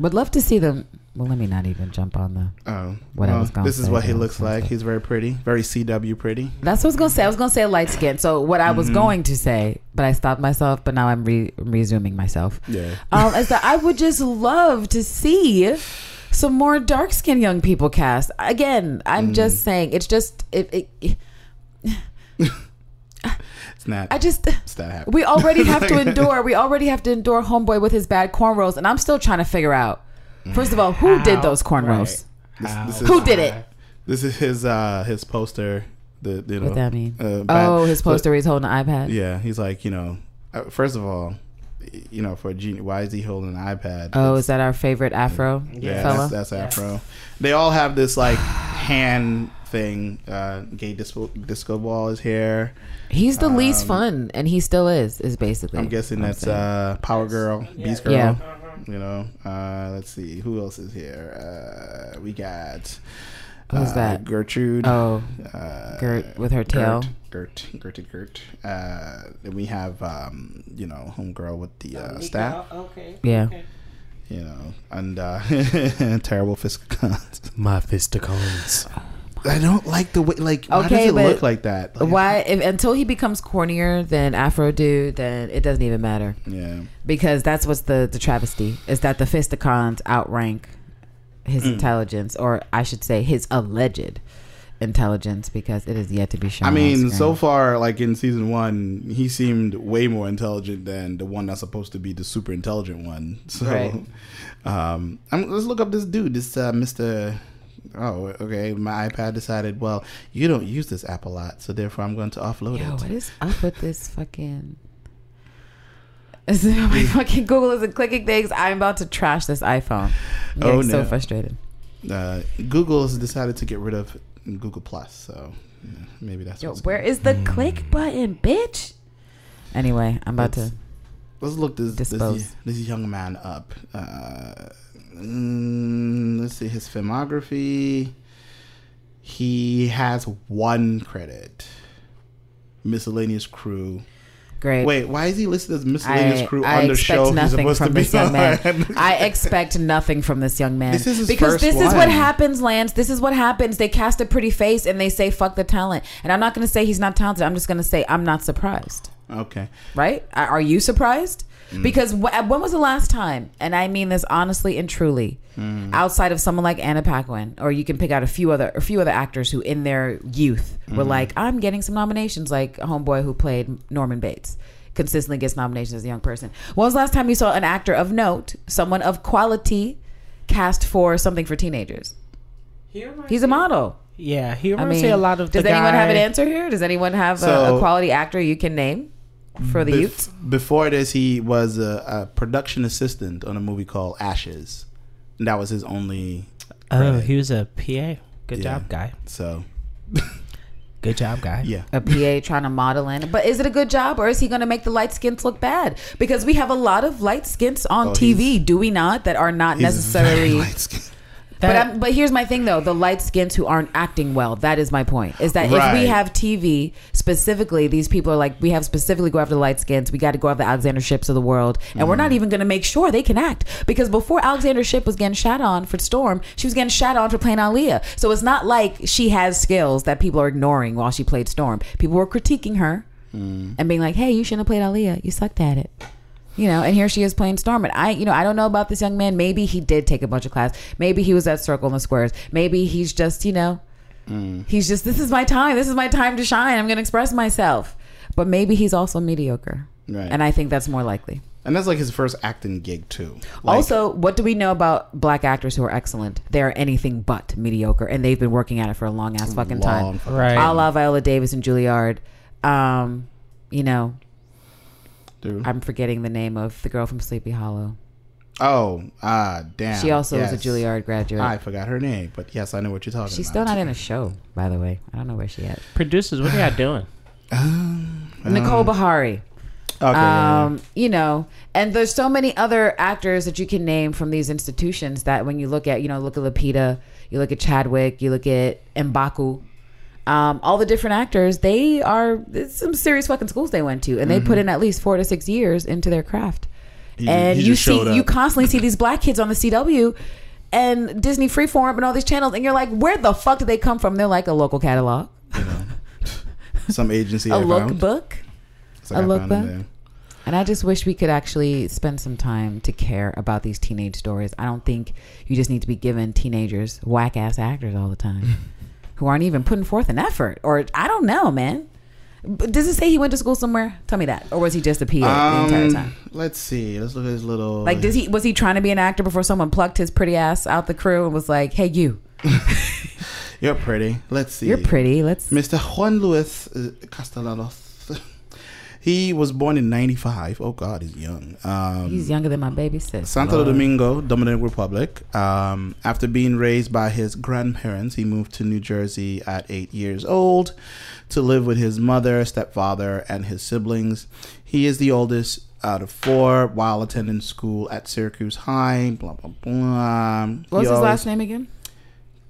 Would love to see them. Well, let me not even jump on the. Oh, What I was gonna this is what he looks like. He's very pretty, very CW pretty. That's what I was gonna say. I was gonna say light skin. So what I was Mm-hmm. going to say, but I stopped myself. But now I'm re- resuming myself. Yeah. Um, is that I would just love to see some more dark skinned young people cast. Again, I'm Mm. just saying. It's just it, it, It's not. I just. it's not happening. We already have to endure. We already have to endure Homeboy with his bad cornrows, and I'm still trying to figure out. First of all, who How? did those cornrows? This, this is, Who did it? This is his uh his poster. The you know. What that mean? uh, oh, his poster. where he's holding an iPad. Yeah, he's like, you know, uh, first of all, you know, for a genius, why is he holding an iPad? Oh, It's- is that our favorite Afro yeah, fella? that's, that's Afro. They all have this like hand thing. Uh, gay disco, disco ball is here. He's the least Um, fun, and he still is. Is basically. I'm guessing what that's saying. uh, Power Girl, Beast Girl. Yeah. You know, uh, let's see who else is here. Uh, we got Who's uh, that? Gertrude. Oh, uh, Gert with her tail. Gert, Gert, Gert, Gert. Uh, then we have, um, you know, homegirl with the uh, staff. Okay. Yeah. Okay. You know, and uh, terrible fisticuffs. My fisticuffs. I don't like the way. Like, why Okay, does it look like that? Like, Why? If, until he becomes cornier than Afro dude, then it doesn't even matter Yeah. because that's what's the the travesty is that the Fisticons outrank his Mm. intelligence, or I should say, his alleged intelligence, because it is yet to be shown. I mean, so far, like in season one, he seemed way more intelligent than the one that's supposed to be the super intelligent one. So, Right. um, I'm, let's look up this dude, this uh, Mister. Oh, okay. My iPad decided, well, you don't use this app a lot, so therefore I'm going to offload Yo, it. what is up with this fucking? Is it, my fucking Google isn't clicking things. I'm about to trash this iPhone. I'm Oh, getting so no. frustrated. Uh, Google has decided to get rid of Google Plus, so yeah, maybe that's Yo, where is the click button, bitch? Anyway, I'm about Let's- to. Let's look this this, Dispose. this young man up. Uh, mm, let's see his filmography. He has one credit. Miscellaneous crew. Great. Wait, why is he listed as miscellaneous I, crew I on the show he's supposed to be this young man. I expect nothing from this young man. This is his because this is what happens, Lance. This is what happens. They cast a pretty face and they say fuck the talent. And I'm not going to say he's not talented. I'm just going to say I'm not surprised. Okay. Right? Are are you surprised? Mm. Because when was the last time? And I mean this honestly and truly. Mm. Outside of someone like Anna Paquin, or you can pick out a few other a few other actors who, in their youth, Mm. were like, "I'm getting some nominations." Like a homeboy who played Norman Bates consistently gets nominations as a young person. When was the last time you saw an actor of note, someone of quality, cast for something for teenagers? He's a model. Yeah, he I mean, me a lot of. does the anyone have an answer here? Does anyone have a, a quality actor you can name for the Bef- youth? Before this, he was a, a production assistant on a movie called Ashes. And that was his only. Oh, he was a PA. Good Yeah. job, guy. So Good job, guy. yeah. a PA trying to model in. But is it a good job or is he going to make the light skins look bad? Because we have a lot of light skins on Oh, TV, do we not? That are not He's very necessarily. But I'm, but here's my thing though: the light skins who aren't acting well. That is my point. Is that if we have TV specifically, these people are like we have specifically go after the light skins. We got to go after the Alexandra Shipps of the world, and we're Mm-hmm. not even going to make sure they can act because before Alexandra Shipp was getting shat on for Storm, she was getting shat on for playing Aaliyah. So it's not like she has skills that people are ignoring while she played Storm. People were critiquing her Mm. and being like, "Hey, you shouldn't have played Aaliyah. You sucked at it." You know, and here she is playing Storm. And I, you know, I don't know about this young man. Maybe he did take a bunch of class. Maybe he was at Circle in the Squares. Maybe he's just, you know, Mm. he's just, this is my time. This is my time to shine. I'm going to express myself. But maybe he's also mediocre. Right. And I think that's more likely. and that's like his first acting gig too. Like, also, what do we know about black actors who are excellent? They're anything but mediocre, and they've been working at it for a long ass fucking time. long fucking Right. A la Viola Davis and Juilliard. Um, you know, dude. I'm forgetting the name of the girl from Sleepy Hollow. oh, ah, damn. She also yes. was a Juilliard graduate. I forgot her name, but yes, I know what you're talking She's about. She's still not in a show, by the way. I don't know where she at. Producers, what are y'all doing? Nicole Beharie. Okay, um, you know, and there's so many other actors that you can name from these institutions that when you look at, you know, look at Lupita, you look at Chadwick, you look at Mbaku, um, all the different actors, they are it's some serious fucking schools they went to, and they put in at least four to six years into their craft. He- and he you see, you constantly see these black kids on the CW. And Disney Freeform and all these channels, and you're like, where the fuck did they come from? They're like a local catalog, some agency. a I lookbook. Like a I look found them back? there. And I just wish we could actually spend some time to care about these teenage stories. I don't think you just need to be giving teenagers whack ass actors all the time who aren't even putting forth an effort. Or I don't know, man. But Does it say he went to school somewhere? Tell me that. Or was he just a PA the entire Um, time? Let's see. Let's look at his little. Like, does he was he trying to be an actor before someone plucked his pretty ass out the crew and was like, "Hey, you, You're pretty. Let's see. you're pretty. Let's." Mr. Juan Luis uh, Castellanos. He was born in '95. Oh God, he's young. Um, He's younger than my baby sis. Santo Domingo, Dominican Republic. Um, after being raised by his grandparents, he moved to New Jersey at eight years old to live with his mother, stepfather, and his siblings. He is the oldest out of four while attending school at Syracuse High. Blah blah blah. What was his last name again?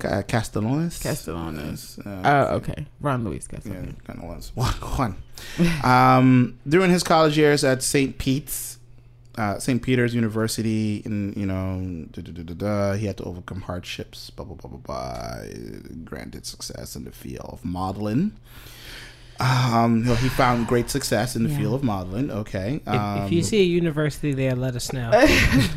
Ca- Castellanos. Castellanos. Uh, Oh, okay. Ron Luis yeah, Castellanos. kind of was Juan. Juan. um, during his college years at St. Pete's, uh, St. Peter's University, in you know, da, da, da, da, da, he had to overcome hardships. Blah blah blah blah blah. Granted success in the field of modeling. Um, he found great success in the Yeah. field of modeling. Okay. If, Um, if you see a university there, let us know.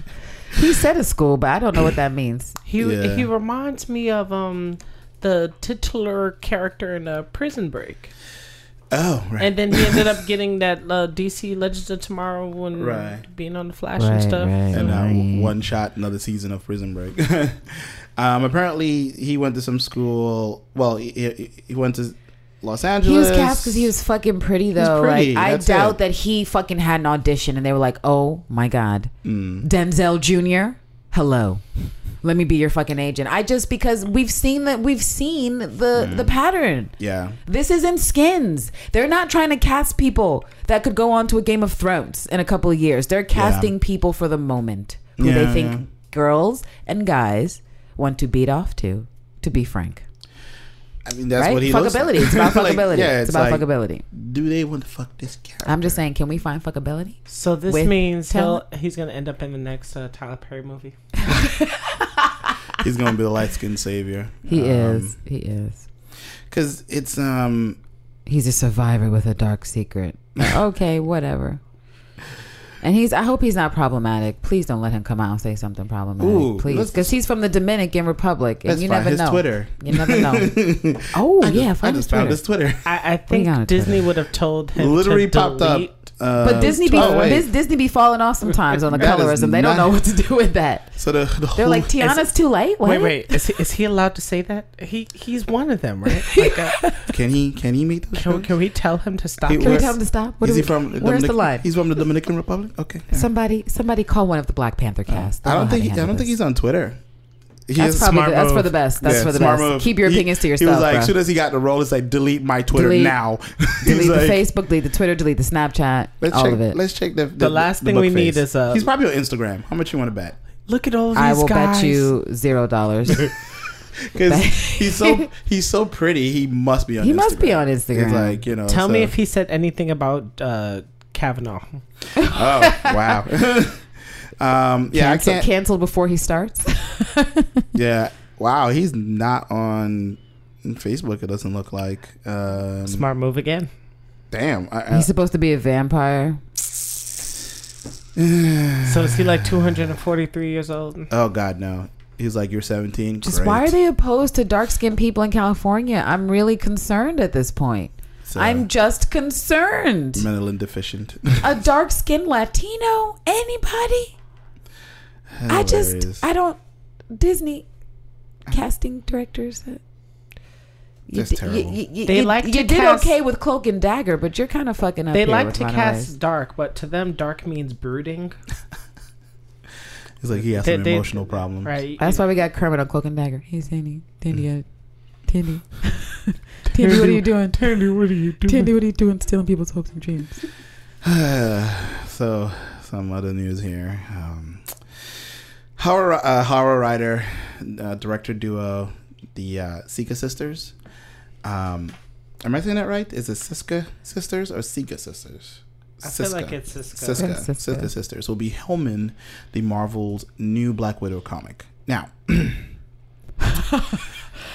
He said a school, but I don't know what that means. He Yeah. he reminds me of um the titular character in uh, Prison Break, oh right. and then he ended up getting that uh, DC Legends of Tomorrow when Right. being on the Flash and stuff. and now right. one shot another season of Prison Break. um, apparently, he went to some school. Well, he, he, he went to Los Angeles. He was cast because he was fucking pretty though. pretty, like I doubt it. that he fucking had an audition and they were like, "Oh my god, Mm. Denzel Jr. Hello, let me be your fucking agent." I just because we've seen that we've seen the Mm. the pattern. Yeah, This isn't skins. They're not trying to cast people that could go on to a Game of Thrones in a couple of years. They're casting people for the moment who they think yeah. girls and guys want to beat off to. To be frank, I mean that's right? what he looks fuckability. like. It's about Like, fuckability. yeah, it's, about like, fuckability. Do they want to fuck this character? I'm just saying, can we find fuckability? So this With means he'll he's gonna end up in the next uh, Tyler Perry movie. he's gonna be the light skinned savior. He Um, is. He is. because it's um He's a survivor with a dark secret. okay, whatever. And he's. I hope he's not problematic. Please don't let him come out and say something problematic, Ooh, please, because he's from the Dominican Republic, and let's you find never his know. Twitter. You never know. Oh I just, yeah, I find his just found Twitter. his Twitter. I, I think Disney Twitter? would have told him Literally to popped delete. up. Uh, But Disney be oh, wait. Disney be falling off sometimes on the That is colorism. They don't know what to do with that. So the, the They're like, Tiana's too late. What? Wait, wait. Is he, is he allowed to say that? He he's one of them, right? Like, uh, can he can he make those? can, can we tell him to stop? He- Can we tell him to stop? What is he we- from? Where's Dominican, the line? He's from the Dominican Republic. Okay. Somebody, somebody call one of the Black Panther cast. I don't think he, I don't think he's on Twitter. He That's probably smart the, that's for the best. That's Yeah, for the best. move. Keep your He- opinions to He yourself. was like, as soon as he got the role, it's like delete my Twitter Delete- now. delete He's the like, Facebook, delete the Twitter, delete the Snapchat, Let's all check. of it. Let's check the. The last thing we book need is, uh, He's probably on Instagram. How much you want to bet? Look at all these I will guys. bet you zero dollars. Because he's so he's so pretty. He must be on. He Instagram. must be on Instagram. It's like you know. Tell me if he said anything about uh, Kavanaugh. Oh wow. um. Yeah. I can't. canceled before he starts. Yeah. Wow. He's not on Facebook. It doesn't look like. Um, Smart move again. Damn. I, I, He's supposed to be a vampire. So is he like 243 years old? oh God, no. He's like, you're 17. Just Great. why are they opposed to dark skinned people in California? I'm really concerned at this point. So, I'm just concerned. mentally deficient. A dark skinned Latino? Anybody? I just, I don't. Disney casting directors. uh, You, That's di- terrible. You, you- you- They you- like you to did cast- okay with Cloak and Dagger, but you're kind of fucking up. They here like with to Runaways. cast dark, but to them, dark means brooding, It's like he has They- some they- emotional problems. right? That's why we got Kermit on Cloak and Dagger. He's Sandy, Tandy, uh, Tandy, Tandy, what are you doing? Tandy, what are you doing? Tandy, what are you doing? Stealing people's hopes and dreams. so some other news here. Um, horror uh, horror writer uh, director duo, the uh, Sika sisters. Um, am I saying that right? Is it Siska sisters or Sika sisters? I feel like it's Cisco. Siska, Siska. Siska sisters will be helming the Marvel's new Black Widow comic. Now,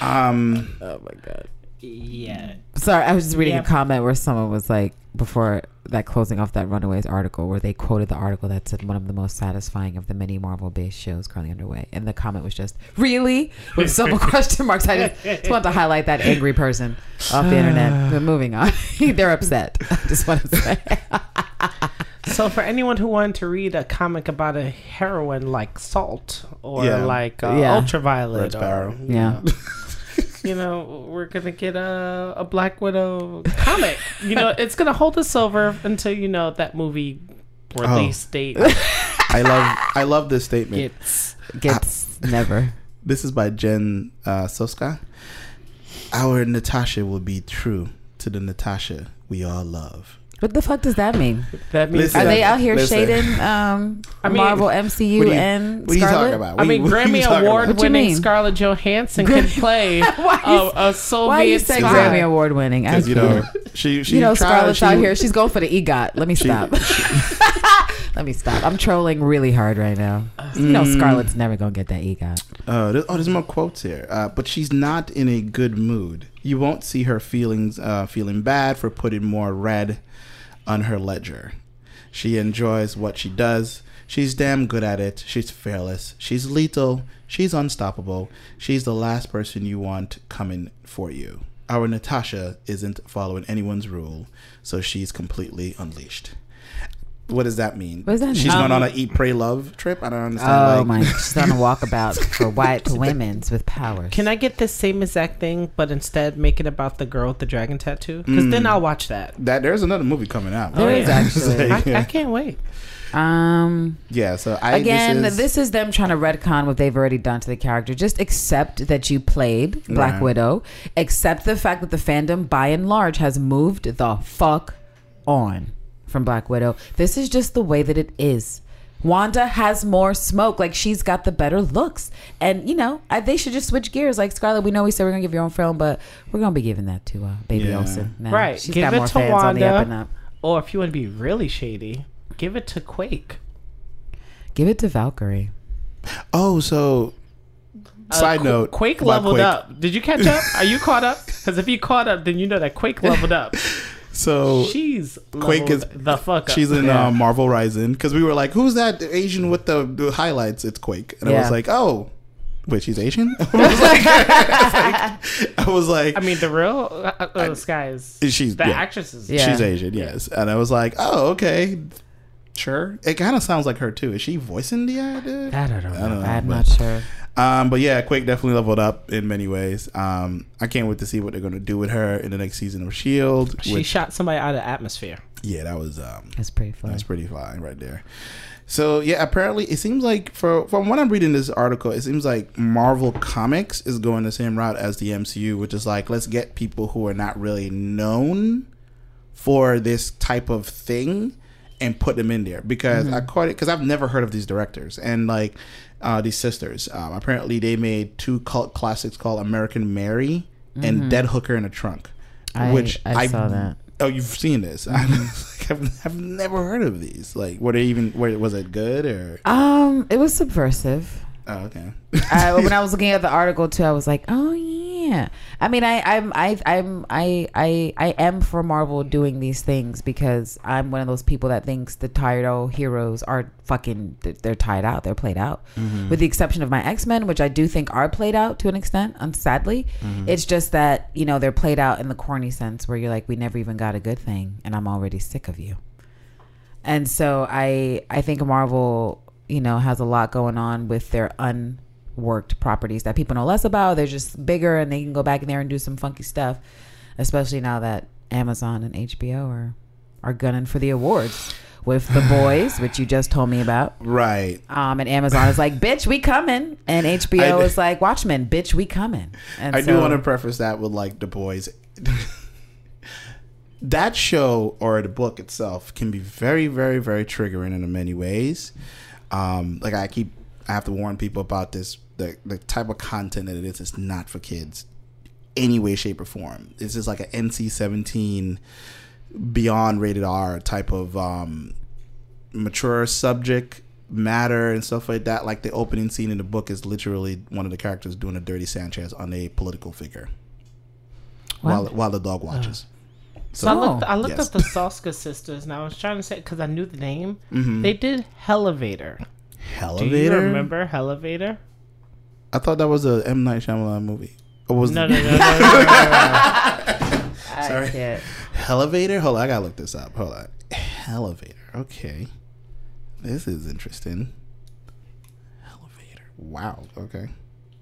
um, Oh my god. Yeah. Sorry, I was just reading Yeah. a comment where someone was like, before that closing off that Runaways article, where they quoted the article that said one of the most satisfying of the many Marvel-based shows currently underway, and the comment was just "really" with several question marks. I just, just want to highlight that angry person off the internet. But moving on, they're upset. I just want to say, So for anyone who wanted to read a comic about a heroine like Salt or Yeah. like uh, Yeah. Ultraviolet, Red Sparrow. or, Yeah. Know, you know, we're gonna get a, a Black Widow comic. you know, it's gonna hold us over until you know that movie release date I love I love this statement. gets. gets never. This is by Jen uh, Soska. Our Natasha will be true to the Natasha we all love. What the fuck does that mean? That means Listen, Are they out here Listen. shading um, I mean, Marvel, MCU, What you- and What are you Scarlet? talking about? I mean, what Grammy? award-winning? Scarlett Johansson can play Why a, you- a Soviet Why you say spy. Grammy Award winning? Because As you know she she you know, tried- Scarlett's she out here. She's going for the EGOT. Let me she- stop. Let me stop. I'm trolling really hard right now. You know, Mm. Scarlett's never gonna get that EGOT. Uh, there's, oh, there's more quotes here. Uh, but she's not in a good mood. You won't see her feelings uh, feeling bad for putting more red on her ledger. She enjoys what she does. She's damn good at it. She's fearless. She's lethal. She's unstoppable. She's the last person you want coming for you. Our Natasha isn't following anyone's rule, so she's completely unleashed. What does that mean? What does that She's mean? going on a eat, pray, love trip. I don't understand. Oh like- my! She's on a walkabout for white women's with powers. Can I get this same exact thing, but instead make it about the girl with the dragon tattoo? Because Mm. then I'll watch that. That there's another movie coming out. There Oh, is actually. Like, I, I can't wait. Um. yeah. So I Again, this this is, is, them trying to retcon what they've already done to the character. Just accept that you played Black Right. Widow. Accept the fact that the fandom, by and large, has moved the fuck on from Black Widow. This is just the way that it is. Wanda has more smoke. Like she's got the better looks, and you know I, they should just switch gears. Like Scarlett, we know we said we're gonna give your own film, but we're gonna be giving that to uh, Baby Yeah. Olsen. Now. Right. she's Give got it more to fans on the up Wanda. and up. Or if you want to be really shady, give it to Quake. Give it to Valkyrie. oh, so Uh, side Qu- note. Quake leveled Quake. up. Did you catch up? Are you caught up? Because if you caught up, then you know that Quake leveled up. So She's Quake is the fuck up. She's in Yeah. uh, Marvel Rising because we were like, "Who's that Asian with the, the highlights?" It's Quake, and I was like, "Oh, wait, she's Asian." I was like, I was like, I mean, the real uh, uh, Skye is she's the yeah, actresses. Yeah. she's Asian, yes. And I was like, "Oh, okay, sure." It kind of sounds like her too. Is she voicing the actor? That I don't I know. don't know. I'm but- not sure. Um, but yeah, Quake definitely leveled up in many ways. Um, I can't wait to see what they're going to do with her in the next season of Shield. She With- shot somebody out of atmosphere. yeah, that was um, That's pretty fun. That's pretty fine right there. So yeah, apparently it seems like for from what I'm reading this article, it seems like Marvel Comics is going the same route as the MCU, which is like let's get people who are not really known for this type of thing and put them in there because I caught it because I've never heard of these directors and like uh, these sisters. Um, apparently they made two cult classics called American Mary and Dead Hooker in a Trunk, I- which I saw that. Oh, you've seen this? I've, I've never heard of these. Like, were they even? Were, was it good or? Um, it was subversive. Oh, okay. I, when I was looking at the article too, I was like, oh yeah, Yeah, I mean, I, I'm, I, I'm, I, I, I am for Marvel doing these things because I'm one of those people that thinks the tired old heroes are fucking, they're- tied out, they're played out. Mm-hmm. With the exception of my X Men, which I do think are played out to an extent. And sadly, mm-hmm. it's just that you know they're played out in the corny sense where you're like, we never even got a good thing, and I'm already sick of you. And so I, I think Marvel, you know, has a lot going on with their unworked properties that people know less about. They're just bigger and they can go back in there and do some funky stuff, especially now that Amazon and HBO are are gunning for the awards with The Boys, which you just told me about. Right. Um, and Amazon is like, "Bitch, we coming," and HBO I- is like, "Watchmen, bitch, we coming." And I do want to preface that with like the boys. that show or the book itself can be very, very, very triggering in many ways. Um, like I keep, I have to warn people about this. The the type of content that it is is not for kids, any way, shape, or form. This is like an NC seventeen, beyond rated R type of um, mature subject matter and stuff like that. Like the opening scene in the book is literally one of the characters doing a dirty Sanchez on a political figure while What? while the dog watches. So I looked. I looked Yes. up the Soska sisters, and I was trying to say because I knew the name. Mhm. They did Hellevator. Do Elevator. you remember Hellevator? I thought that was a M Night Shyamalan movie. Or was No, no, no, no, no, no, no. I Sorry. can't. Elevator? Hold on, I gotta look this up. Hold on. Elevator. Okay. This is interesting. Elevator. Wow. Okay.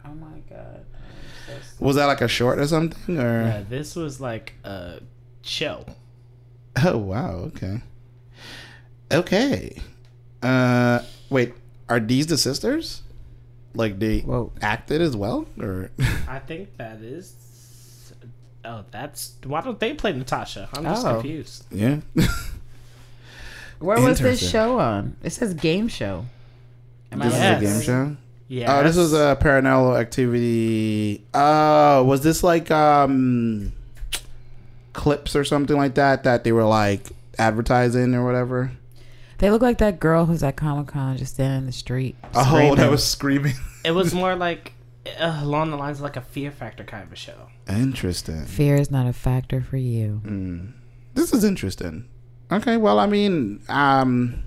Oh my god. Was that like a short or something? Or Yeah, this was like a show. Oh wow, okay. Okay. Uh wait, are these the sisters? Like they Whoa. acted as well? Or I think that is. Oh, that's why don't they play Natasha? I'm just Oh. confused. Yeah. Where was this Interesting. show on? It says game show. Am this Yes. is a game show? Yeah. Oh, this was a paranormal activity. Oh, was this like um clips or something like that that they were like advertising or whatever? They look like that girl who's at Comic Con just standing in the street. Oh, screaming. that was screaming. It was more like uh, along the lines of like a Fear Factor kind of a show. Interesting. Fear is not a factor for you. Mm. This is interesting. Okay, well, I mean, um,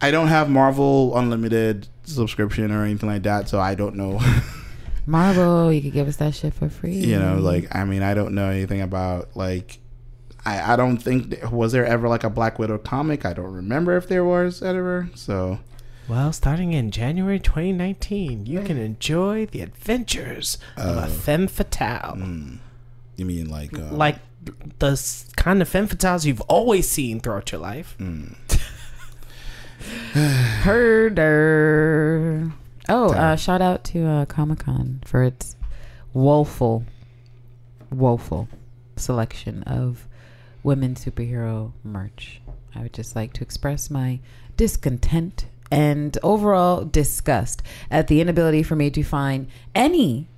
I don't have Marvel Unlimited subscription or anything like that, so I don't know. Marvel, you could give us that shit for free. you know, like I mean, I don't know anything about like. I, I don't think th- was there ever like a Black Widow comic. I don't remember if there was ever. So Well, starting in January 2019, you can enjoy the adventures of a Oh. femme fatale. mm, you mean like uh, Like the kind of femme fatales you've always seen throughout your life. mm, Herder. Oh, uh, shout out to uh, Comic Con for its woeful, woeful selection of women superhero merch. I would just like to express my discontent and overall disgust at the inability for me to find any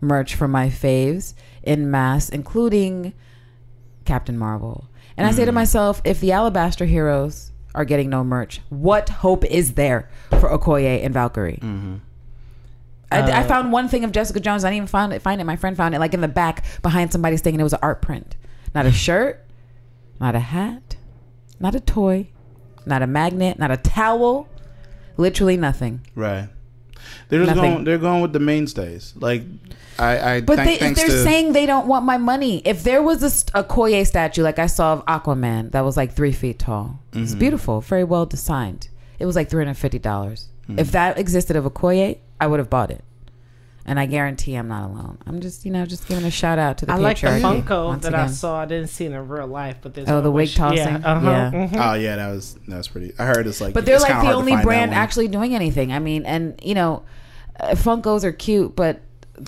merch for my faves in mass, including Captain Marvel. And I say to myself, if the Alabaster heroes are getting no merch, what hope is there for Okoye and Valkyrie? I, I Uh, found one thing of Jessica Jones. I didn't even find it. Find it. My friend found it like in the back behind somebody's thing, and it was an art print. Not a shirt, not a hat, not a toy, not a magnet, not a towel. Literally nothing. right. They're just Nothing. going. They're going with the mainstays. Like I, I But thank- they, if they're to, saying they don't want my money, if there was a, st- a Koye statue like I saw of Aquaman that was like three feet tall, it's Mm-hmm. beautiful, very well designed. It was like three hundred fifty dollars. Mm-hmm. If that existed of Okoye, I would have bought it. And I guarantee I'm not alone. I'm just, you know, just giving a shout out to the I like the Funko once that I saw. I didn't see it in real life, but there's oh the where wig tossing? Yeah, uh-huh, Yeah. mhm. Oh yeah, that was that was pretty. I heard it's like, But they're like the only brand actually doing anything. I mean, and you know, uh, Funkos are cute, but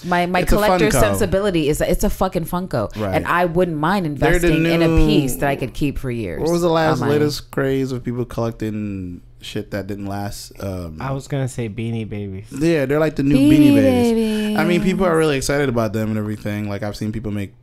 my my It's collector sensibility is it's a fucking Funko, Right. and I wouldn't mind They're the investing in a piece that I could keep for years. What was the last latest craze of people collecting shit that didn't last? Um, I was gonna say Beanie Babies. yeah, they're like the new Beanie Beanie, Babies. I mean, people are really excited about them and everything. Like I've seen people make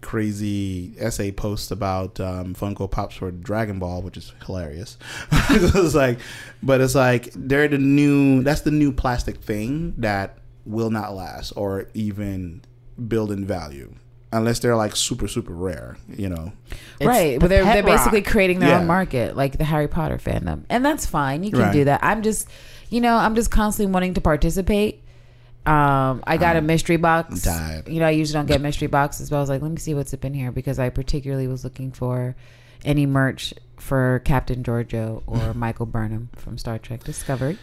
crazy essay posts about um, Funko Pops for Dragon Ball, which is hilarious. it's like, but it's like they're the new. That's the new plastic thing that will not last, or even build in value unless they're like super super rare. You know, It's right. the But they're, they're basically rock. creating their Yeah. own market, like the Harry Potter fandom. And that's fine. You can Right. do that. I'm just, you know, I'm just constantly wanting to participate. Um, I got a mystery box. I'm. You know, I usually don't get mystery boxes, but I was like, let me see what's up in here because I particularly was looking for any merch for Captain Georgiou or Michael Burnham from Star Trek Discovery.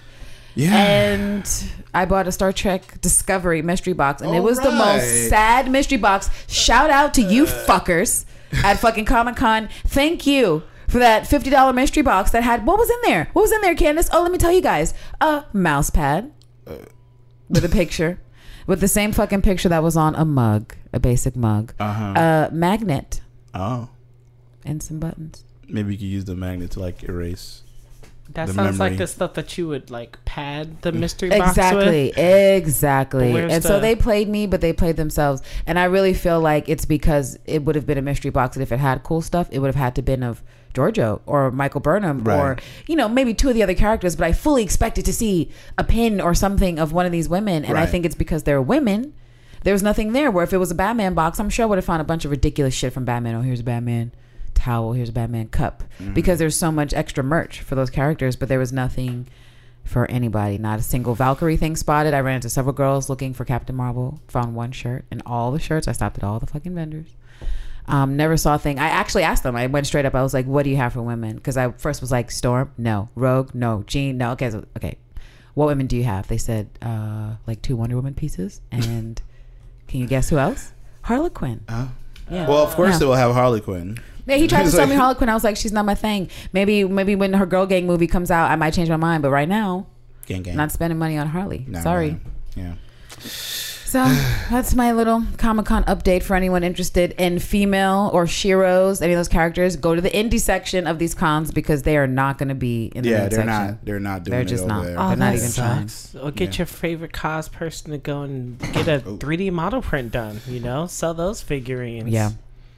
Yeah. And I bought a Star Trek Discovery mystery box, and it was the most sad mystery box. Shout out to you fuckers at fucking Comic Con. Thank you for that fifty dollar mystery box that had what was in there? What was in there, Candace? Oh, let me tell you guys: a mouse pad with a picture, with the same fucking picture that was on a mug, a basic mug, Uh-huh. a magnet, oh, and some buttons. maybe you could use the magnet to like erase. That the sounds memory. like the stuff that you would like pad the mystery box with. Exactly, exactly. Where's And so they played me, but they played themselves. And I really feel like it's because it would have been a mystery box, and if it had cool stuff, it would have had to been of Georgiou or Michael Burnham or you know maybe two of the other characters. But I fully expected to see a pin or something of one of these women, and I think it's because they're women. There was nothing there. Where if it was a Batman box, I'm sure I would have found a bunch of ridiculous shit from Batman. Oh, here's a Batman towel. Here's a Batman cup. Mm-hmm. Because there's so much extra merch for those characters, but there was nothing for anybody. Not a single Valkyrie thing spotted. I ran into several girls looking for Captain Marvel. Found one shirt and all the shirts. I stopped at all the fucking vendors. Um, never saw a thing. I actually asked them. I went straight up. I was like, "What do you have for women?" Because I first was like, "Storm, no. Rogue, no. Jean, no." Okay, so, okay. What women do you have? They said uh, like two Wonder Woman pieces, and can you guess who else? Harlequin. Uh, Yeah. well, of course Yeah. they will have Harley Quinn. Yeah, he tried to It's sell like- me Harlequin. I was like, she's not my thing. Maybe, maybe when her Girl Gang movie comes out, I might change my mind. But right now, Gang gang. Not spending money on Harley. No, Sorry. no. Yeah. So that's my little Comic Con update for anyone interested in female or Shiros, any of those characters. Go to the indie section of these cons because they are not going to be in the Yeah, main they're section. not. They're not doing They're it just over not. there. Oh, They're not even trying. Or get Yeah. your favorite cos person to go and get a 3D model print done. You know, sell those figurines. Yeah.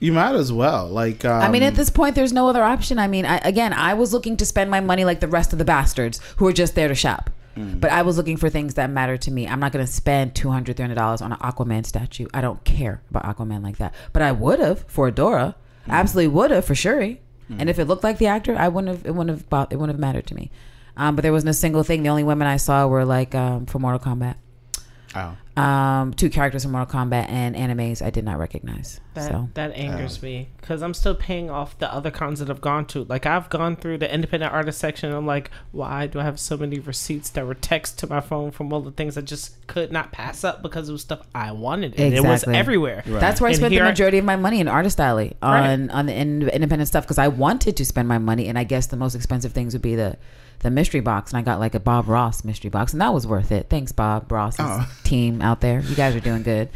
You might as well. Like, um, I mean, at this point, there's no other option. I mean, I, again, I was looking to spend my money like the rest of the bastards who are just there to shop. Mm. But I was looking for things that matter to me. I'm not going to spend $200, $300 on an Aquaman statue. I don't care about Aquaman like that. But I would have for Adora. Mm. Absolutely would have for Shuri. And if it looked like the actor, I wouldn't have. It wouldn't have. It wouldn't have mattered to me. Um, but there wasn't a single thing. The only women I saw were like um, for Mortal Kombat. Oh. Um, two characters from Mortal Kombat and animes I did not recognize. That so that angers me because I'm still paying off the other cons that I've gone to. Like I've gone through the independent artist section. And I'm like, why do I have so many receipts that were text to my phone from all the things I just could not pass up because it was stuff I wanted and it was everywhere. Right. That's where I And spent the here I- majority of my money in Artist Alley Right. on on the in, independent stuff because I wanted to spend my money, and I guess the most expensive things would be the the mystery box, and I got like a Bob Ross mystery box, and that was worth it. Thanks, Bob Ross Oh. team out there. You guys are doing good.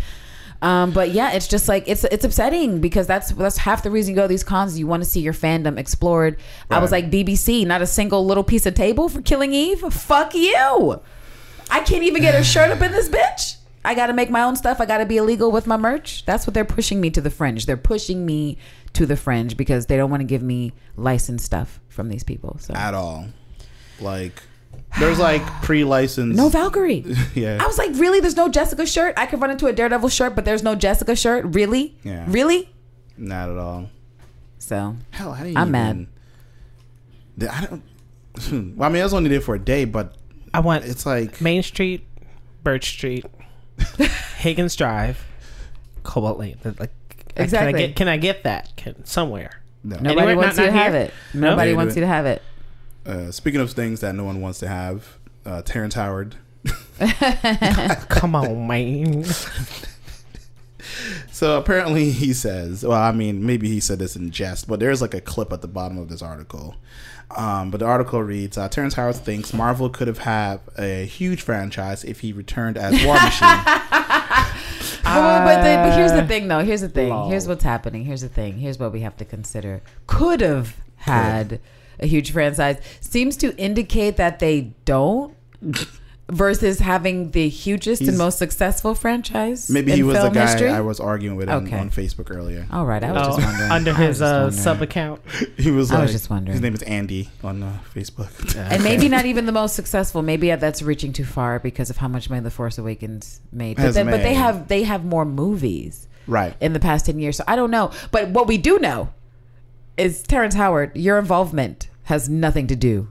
Um, but yeah, it's just like it's it's upsetting because that's that's half the reason you go to these cons. You want to see your fandom explored. I was like BBC, not a single little piece of table for Killing Eve. Fuck you. I can't even get a shirt up in this bitch. I got to make my own stuff. I got to be illegal with my merch. That's what they're pushing me to the fringe. They're pushing me to the fringe because they don't want to give me licensed stuff from these people. So At all. Like, there's like pre-licensed. no Valkyrie. Yeah. I was like, really? There's no Jessica shirt. I could run into a Daredevil shirt, but there's no Jessica shirt. Really? Yeah. Really? Not at all. So Hell, how do you I'm even, mad. I don't. Well, I mean, I was only there for a day, but I want it's like Main Street, Birch Street, Higgins Drive, Cobalt Lane. Like, exactly. Can I get, can I get that can, somewhere? no. nobody Anywhere? wants Not- you to not have it. Nobody Yeah, wants do you to have it. Uh, speaking of things that no one wants to have, uh, Terrence Howard. Come on, man. So apparently he says, well, I mean, maybe he said this in jest, but there's like a clip at the bottom of this article. Um, but the article reads, uh, Terrence Howard thinks Marvel could have had a huge franchise if he returned as War Machine. But, but, the, but here's the thing, though. Here's the thing. lol. Here's what's happening. Here's the thing. Here's what we have to consider. Could have had a huge franchise. Seems to indicate that they don't. versus having the hugest He's- and most successful franchise. Maybe in he was the guy history? I was arguing with on- Okay. on Facebook earlier. All right, I was Oh, just wondering. under his uh, sub account. He was I was just wondering. His name is Andy on uh, Facebook. and maybe not even the most successful. Maybe that's reaching too far because of how much money The Force Awakens made. But, Has then, but they have they have more movies right. in the past ten years. So I don't know. But what we do know is Terrence Howard. Your involvement has nothing to do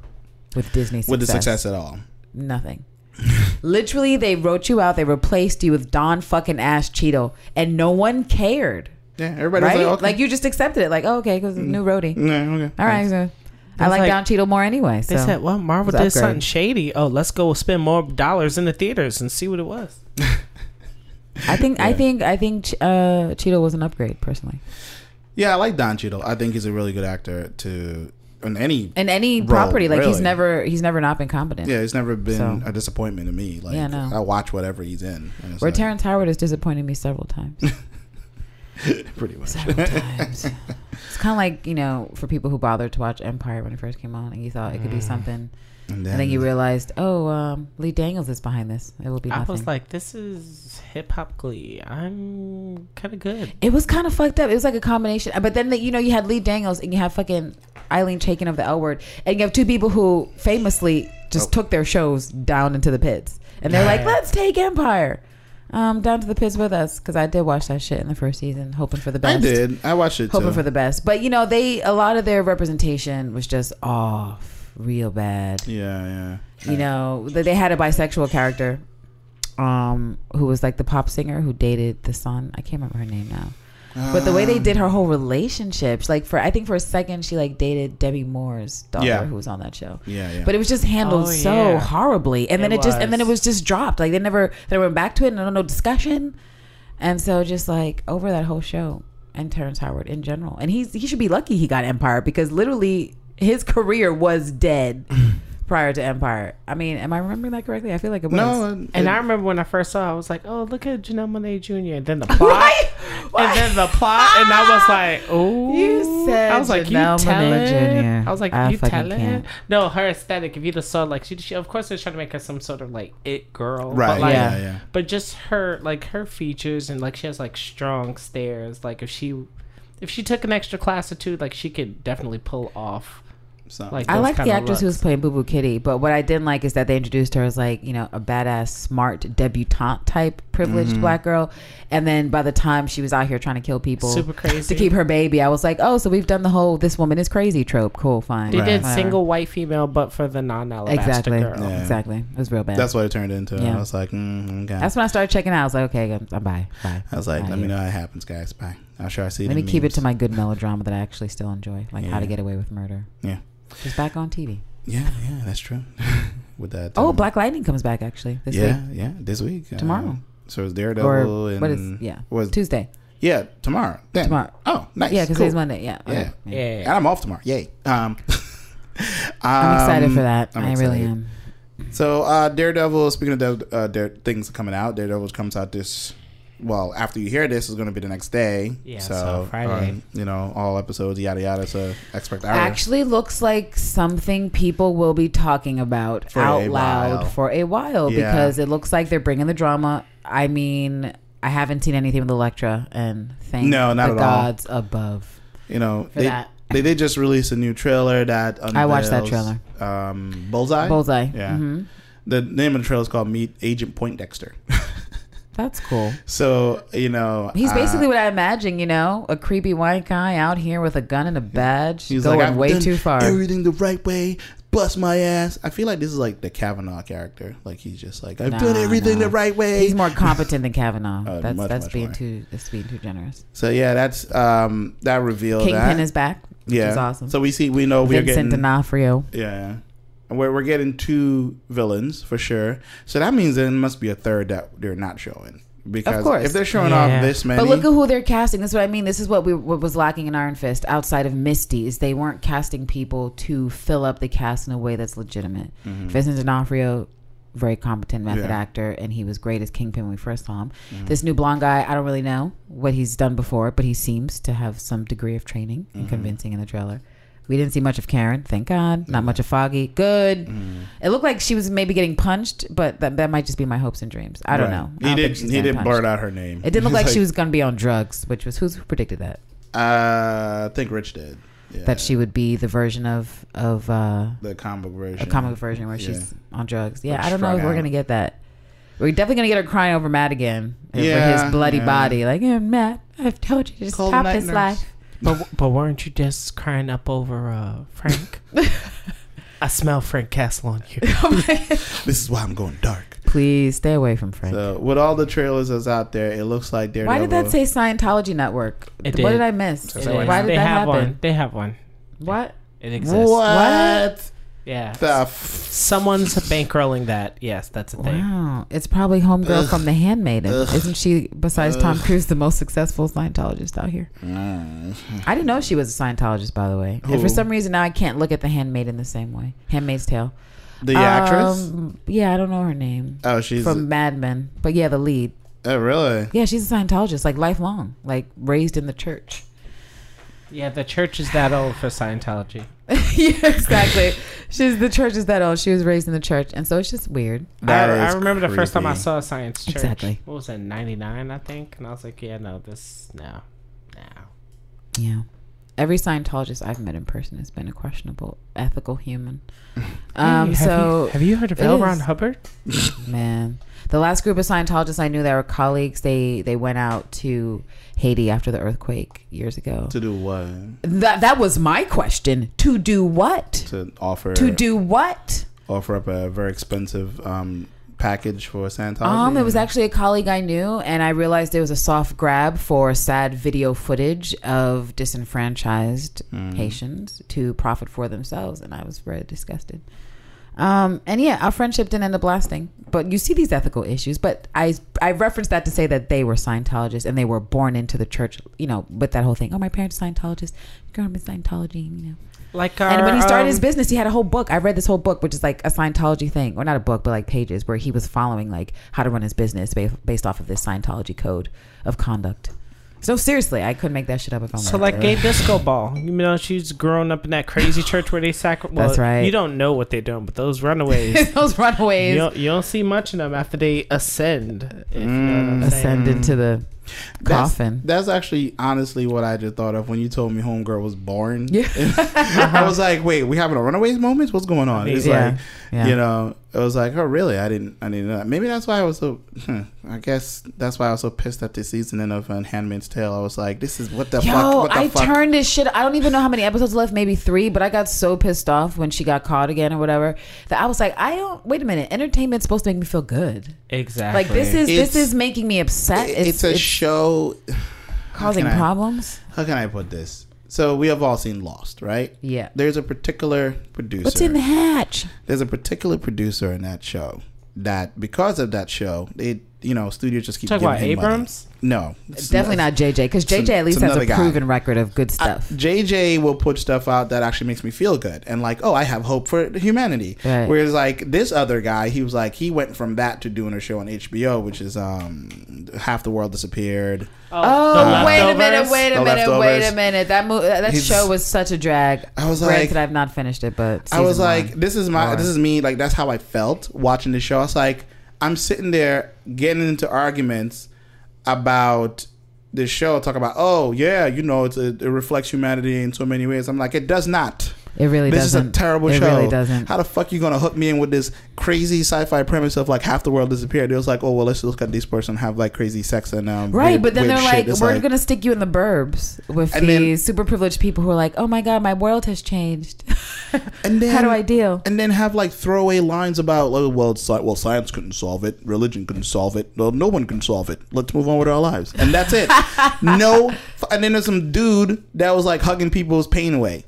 with Disney's With the success at all. Nothing. Literally, they wrote you out. They replaced you with Don fucking Ash Cheeto, and no one cared. Yeah, everybody right? was like, okay. Like, you just accepted it. Like, oh, okay, because new Rhodey. yeah, okay. All right, so I like, like- Don Cheadle more anyway. So They said, "Well, Marvel did upgrade. something shady. Oh, let's go spend more dollars in the theaters and see what it was." I think I think I think uh, Cheadle was an upgrade personally. Yeah, I like Don Cheadle. I think he's a really good actor to in any. In any Role, property, like he's never he's never not been competent. Yeah, it's never been So- a disappointment to me. Like, Yeah, no. I watch whatever he's in. Where like, Terrence Howard has disappointed me several times. pretty much. several times. It's kind of like you know, for people who bothered to watch Empire when it first came on, and you thought it could be mm. something, And then, and then you realized, oh, um, Lee Daniels is behind this. It will be I was like, "This is hip hop Glee. I'm kind of good." it was kind of fucked up. It was like a combination. But then, the, you know, you had Lee Daniels and you have fucking Ilene Chaiken of the L Word, and you have two people who famously just Oh. took their shows down into the pits, and they're like, "Let's take Empire." Um, down to the pits with us because I did watch that shit in the first season, hoping for the best. I did. I watched it hoping too. for the best. But you know, they a lot of their representation was just off, real bad. yeah, yeah. You know, they they had a bisexual character, um, who was like the pop singer who dated the son. I can't remember her name now. But the way they did her whole relationships, like for I think for a second she like dated Demi Moore's daughter Yeah. who was on that show. Yeah, yeah. But it was just handled Oh, so yeah. horribly, and then it, It just and then it was. was just dropped. Like they never they went back to it, and no no discussion. And so just like over that whole show and Terrence Howard in general, and he's he should be lucky he got Empire because literally his career was dead prior to Empire. I mean, am I remembering that correctly? I feel like it was. no, And I remember when I first saw, it, I was like, "Oh, look at Janelle Monae Jr." And then the plot, Right? and then the plot, and I was like, "Oh." You said I was like, Janelle "You tell Monáe it?" Jr.. I was like, I "You fucking tell it?" can't. No, her aesthetic. If you just saw, like, she, she of course they're trying to make her some sort of like it girl, right. But, like, yeah, Yeah. yeah. But just her, like her features, and like she has like strong stares. Like if she, if she took an extra class or two, like she could definitely pull off. So, Like I like the kinda actress who was playing Boo Boo Kitty, but what I didn't like is that they introduced her as like you know a badass, smart debutante type, privileged Mm-hmm. black girl, and then by the time she was out here trying to kill people, Super crazy. to keep her baby, I was like, oh, so we've done the whole "this woman is crazy" trope. Cool, fine. They Right. did Whatever. single white female, but for the non-alabaster exactly, girl. Yeah. exactly. It was real bad. that's what it turned into. Yeah. I was like, mm, okay. That's when I started checking out. I was like, okay, I'm, I'm bye, bye. I was like, Outta let me know how it happens, guys. Bye. I'll sure I see. Let the me keep it to my good melodrama that I actually still enjoy, like How to Get Away with Murder. Yeah. Just back on TV. Yeah, yeah, that's true. With that. Oh, um, Black Lightning comes back actually this yeah, week. yeah, this week. uh, Tomorrow. so it's Daredevil Or and what is yeah was Tuesday yeah tomorrow. Then. tomorrow. Oh, nice. Yeah, because cool. today's Monday. Yeah. Yeah. okay. Yeah. And I'm off tomorrow. Yay. Um, I'm excited for that. I'm I really am. So uh, Daredevil. Speaking of uh, Dare, things coming out, Daredevil comes out this. Well, after you hear this, is going to be the next day. Yeah, So, so Friday. um, you know, all episodes, yada yada. So expect our Actually, looks like something people will be talking about For out loud while. for a while Yeah. because it looks like they're bringing the drama. I mean, I haven't seen anything with Elektra, and thank No, not the at all. gods above. You know, For they, that. they did just release a new trailer that I watched that trailer. Um, Bullseye. Bullseye. Yeah. hmm The name of the trailer is called Meet Agent Poindexter. That's cool. so you know, He's uh, basically what I imagine, you know, a creepy white guy out here with a gun and a badge, He's going like, way too far. Everything the right way. Bust my ass. I feel like this is like the Kavanaugh character. Like he's just like I've Nah, done everything nah. the right way. He's more competent than Kavanaugh. Uh, that's much, that's much being more. too that's being too generous. so yeah, that's um that reveal Kingpin that. is back. Which yeah, is awesome. So we see we know we're Vincent getting D'Onofrio. yeah, we're we're getting two villains for sure. So that means there must be a third that they're not showing because of course. if they're showing Yeah. off this many, But look at who they're casting. That's what I mean. This is what we what was lacking in Iron Fist outside of Misty is they weren't casting people to fill up the cast in a way that's legitimate. Vincent D'Onofrio, very competent method Mm-hmm. Yeah. actor, and he was great as Kingpin when we first saw him. Mm-hmm. This new blonde guy, I don't really know what he's done before, but he seems to have some degree of training Mm-hmm. and convincing in the trailer. We didn't see much of Karen, thank God. Not much of Foggy. Good. Mm. It looked like she was maybe getting punched, but that, that might just be my hopes and dreams. I don't Right. know. I He don't did. He did punched. blurt out her name. It didn't look He's like, she was going to be on drugs, which was who's who predicted that? Uh, I think Rich did. Yeah. That she would be the version of of uh, the comic version. a comic version where Yeah. she's on drugs. Yeah, Like I don't know if strung we're out. gonna get that. We're definitely gonna get her crying over Matt again for Yeah, his bloody yeah. body. Like, yeah, Matt, I've told you to Call the stop this nurse. life. But but weren't you just crying up over uh, Frank? I smell Frank Castle on you. This is why I'm going dark. Please stay away from Frank. So with all the trailers that's out there, it looks like Daredevil. Why did that say Scientology Network? It what did. did I miss? It Why did they that have happen? one. They have one. What? It exists. What? Yeah. The f- Someone's bankrolling that. Yes, that's a thing. Wow, it's probably homegirl from The Handmaiden. Ugh. Isn't she, besides Tom Cruise, the most successful Scientologist out here? Mm. I didn't know she was a Scientologist, by the way. And for some reason, now I can't look at The Handmaiden the same way. Handmaid's Tale. The actress? Um, yeah, I don't know her name. Oh, she's. from Mad Men. But yeah, the lead. oh, really? Yeah, she's a Scientologist, like lifelong, like raised in the church. Yeah, the church is that old for Scientology. yeah, exactly. She's the church is that old. She was raised in the church, and so it's just weird. That I, I is remember the first time I saw a science church. Exactly. What was that? Ninety nine, I think. And I was like, yeah, no, this no, no. Yeah. Every Scientologist I've met in person has been a questionable ethical human. Um, Hey, have so you, have you heard of it L. Ron Hubbard? man, the last group of Scientologists I knew that were colleagues, they they went out to Haiti after the earthquake years ago. To do what? That that was my question. To do what? To offer. To do what? offer up a very expensive um, package for Scientology. Um, it was actually a colleague I knew, and I realized it was a soft grab for sad video footage of disenfranchised Haitians to profit for themselves, and I was very disgusted. Um, and yeah, our friendship didn't end up lasting. But you see these ethical issues. But I I referenced that to say that they were Scientologists and they were born into the church. You know, with that whole thing. Oh, my parents are Scientologists. Growing up in Scientology. You know. Like our, And when he started his um, business, he had a whole book. I read this whole book, which is like a Scientology thing, or not a book, but like pages where he was following like how to run his business based, based off of this Scientology code of conduct. So seriously, I couldn't make that shit up if I'm So like gay disco ball, you know, she's growing up in that crazy church where they sacrifice. Well, That's right. You don't know what they're doing, but those runaways, those runaways you don't, you don't see much of them after they ascend. If you know what I'm saying. ascend into the That's- coffin. That's actually honestly what I just thought of when you told me Homegirl was born. Yeah. I was like, wait, we having a Runaways moment? What's going on? It's Yeah, like, yeah. you know, it was like, oh, really? I didn't, I didn't know that. Maybe that's why I was so. hmm, I guess that's why I was so pissed at this season of uh, Handmaid's Tale. I was like, this is what the Yo, fuck? What the I fuck? turned this shit. I don't even know how many episodes left, maybe three, but I got so pissed off when she got caught again or whatever that I was like, I don't. Wait a minute, entertainment's supposed to make me feel good. Exactly. Like this is It's- this is making me upset. It- it's, a show. causing can I- problems. How can I put this? So we have all seen Lost, right? Yeah. There's a particular producer. What's in the hatch? there's a particular producer in that show that because of that show, they you know studios just keep Talk giving about him money. Abrams? No, it's Definitely not JJ because JJ a- at least has a guy. proven record of good I- stuff. JJ will put stuff out that actually makes me feel good and like, oh, I have hope for humanity. Right. Whereas like this other guy, he was like, he went from that to doing a show on HBO, which is um, Half the World Disappeared. Oh, The wait a minute, wait a The minute, wait a minute. That mo- that He's- show was such a drag. I was Granted, like- I've not finished it, but I was like, one. this is my, Lord. this is me. Like that's how I felt watching the show. I was like, I'm sitting there getting into arguments about the show. Talk about, oh yeah, you know, a, it reflects humanity in so many ways. I'm like, it does not. It really this doesn't. This is a terrible it show. really doesn't. How the fuck you gonna hook me in with this crazy sci-fi premise of like half the world disappeared? It was like, oh well, let's just look at this person have like crazy sex and um, Right, weird- but then they're like, we're gonna stick you in the burbs with these then- super privileged people who are like, oh my god, my world has changed. and then How do I deal? and then have like throwaway lines about oh, well, sci- well, science couldn't solve it, religion couldn't solve it, well, no one can solve it. Let's move on with our lives, and that's it. no, and then there's some dude that was like hugging people's pain away.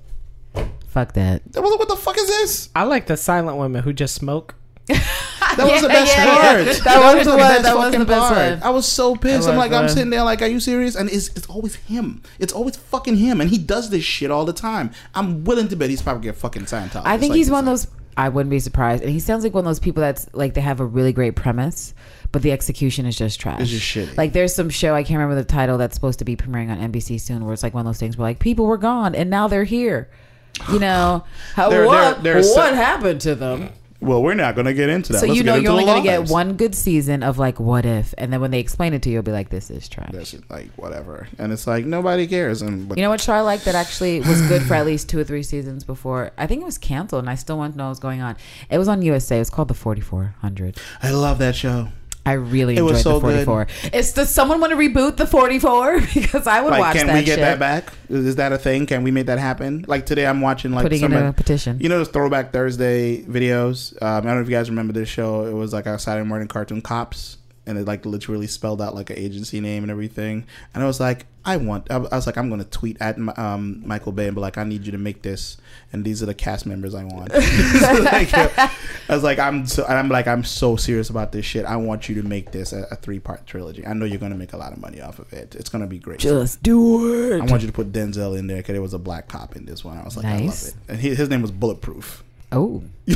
Fuck that. I was like, what the fuck is this? I like the silent women who just smoke. That was the best part. That was the one- best that was the best part. I was so pissed. I I'm like like, I'm sitting there like, are you serious? And it's, it's always him. It's always fucking him. And he does this shit all the time. I'm willing to bet he's probably a fucking Scientologist. I think like he's one of those. I wouldn't be surprised, and he sounds like one of those people that's like they have a really great premise, but the execution is just trash. It's just shitty. Like there's some show I can't remember the title that's supposed to be premiering on NBC soon, where it's like one of those things where like people were gone and now they're here. You know, how, There- what, there- there's what happened to them? Well, we're not going to get into that. So Let's you get know into you're only the going to get lives. one good season of like what if, and then when they explain it to you, you'll be like, this is trash. That's like whatever, and it's like nobody cares. And but You know what show I like that actually was good for at least two or three seasons before? I think it was canceled, and I still want to know what was going on. It was on USA. It was called The 4400. I love that show. I really It enjoyed was so The 44. Is does someone want to reboot The 44? because I would Like, watch can that Can we get shit. that back? Is that a thing? Can we make that happen? Like today, I'm watching like Putting in somebody, a petition. You know those Throwback Thursday videos? Um, I don't know if you guys remember this show. It was like a Saturday morning cartoon, Cops, and it like literally spelled out like an agency name and everything. And I was like, I want. I was like, I'm gonna tweet at um, Michael Bay and be like, I need you to make this, and these are the cast members I want. Like, I was like, I'm so. I'm like, I'm so serious about this shit. I want you to make this a, a three part trilogy. I know you're gonna make a lot of money off of it. It's gonna be great. Just do it. I want you to put Denzel in there because there was a black cop in this one. I was like, Nice. I love it. And he, his name was Bulletproof. Oh.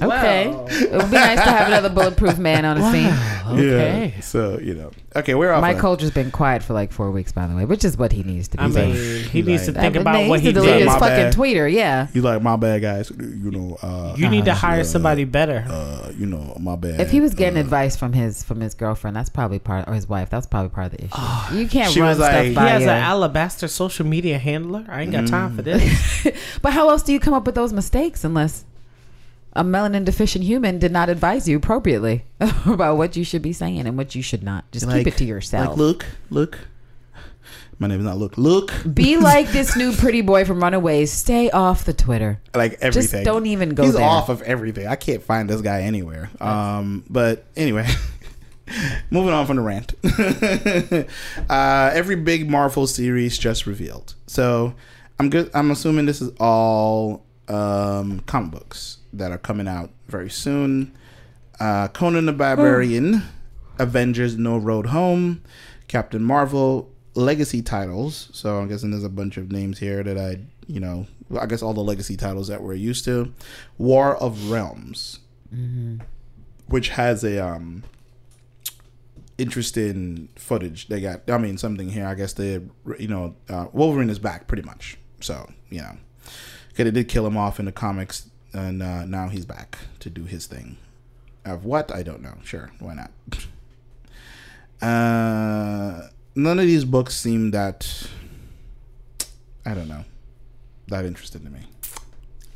Okay. Wow. It would be nice to have another bulletproof man on the scene. Okay. Yeah. So you know. Okay, we're off. Mike on- Colter's been quiet for like four weeks, by the way, which is what he needs to be I doing. mean, he He's needs to like- think That- about what he to delete did. his fucking bad. tweeter. Yeah. He's like, my bad, guys. You know. Uh, You need to Uh, hire somebody better. uh, you know, my bad. If he was getting uh, advice from his from his girlfriend, that's probably part or his wife. That's probably part of the issue. you can't run was stuff like- He has your- an alabaster social media handler. I ain't got time Mm. for this. But how else do you come up with those mistakes unless a melanin deficient human did not advise you appropriately about what you should be saying and what you should not? Just like, keep it to yourself. Like, look, look. My name is not Look. Look. be like this new pretty boy from Runaways. Stay off the Twitter. Like everything. don't even go He's there. off of everything. I can't find this guy anywhere. Um, but anyway, moving on from the rant. uh, every big Marvel series just revealed. So I'm good. I'm assuming this is all um, comic books that are coming out very soon. Uh, Conan the Barbarian, Avengers: No Road Home, Captain Marvel, legacy titles. So I'm guessing there's a bunch of names here that I, you know, I guess all the legacy titles that we're used to. War of Realms, which has a um interesting footage. They got, I mean, something here. I guess they, you know, uh, Wolverine is back pretty much. So you know, because they did kill him off in the comics, and uh, now he's back to do his thing. Of what I don't know. Sure, why not? Uh, none of these books seem that I don't know that interested to me.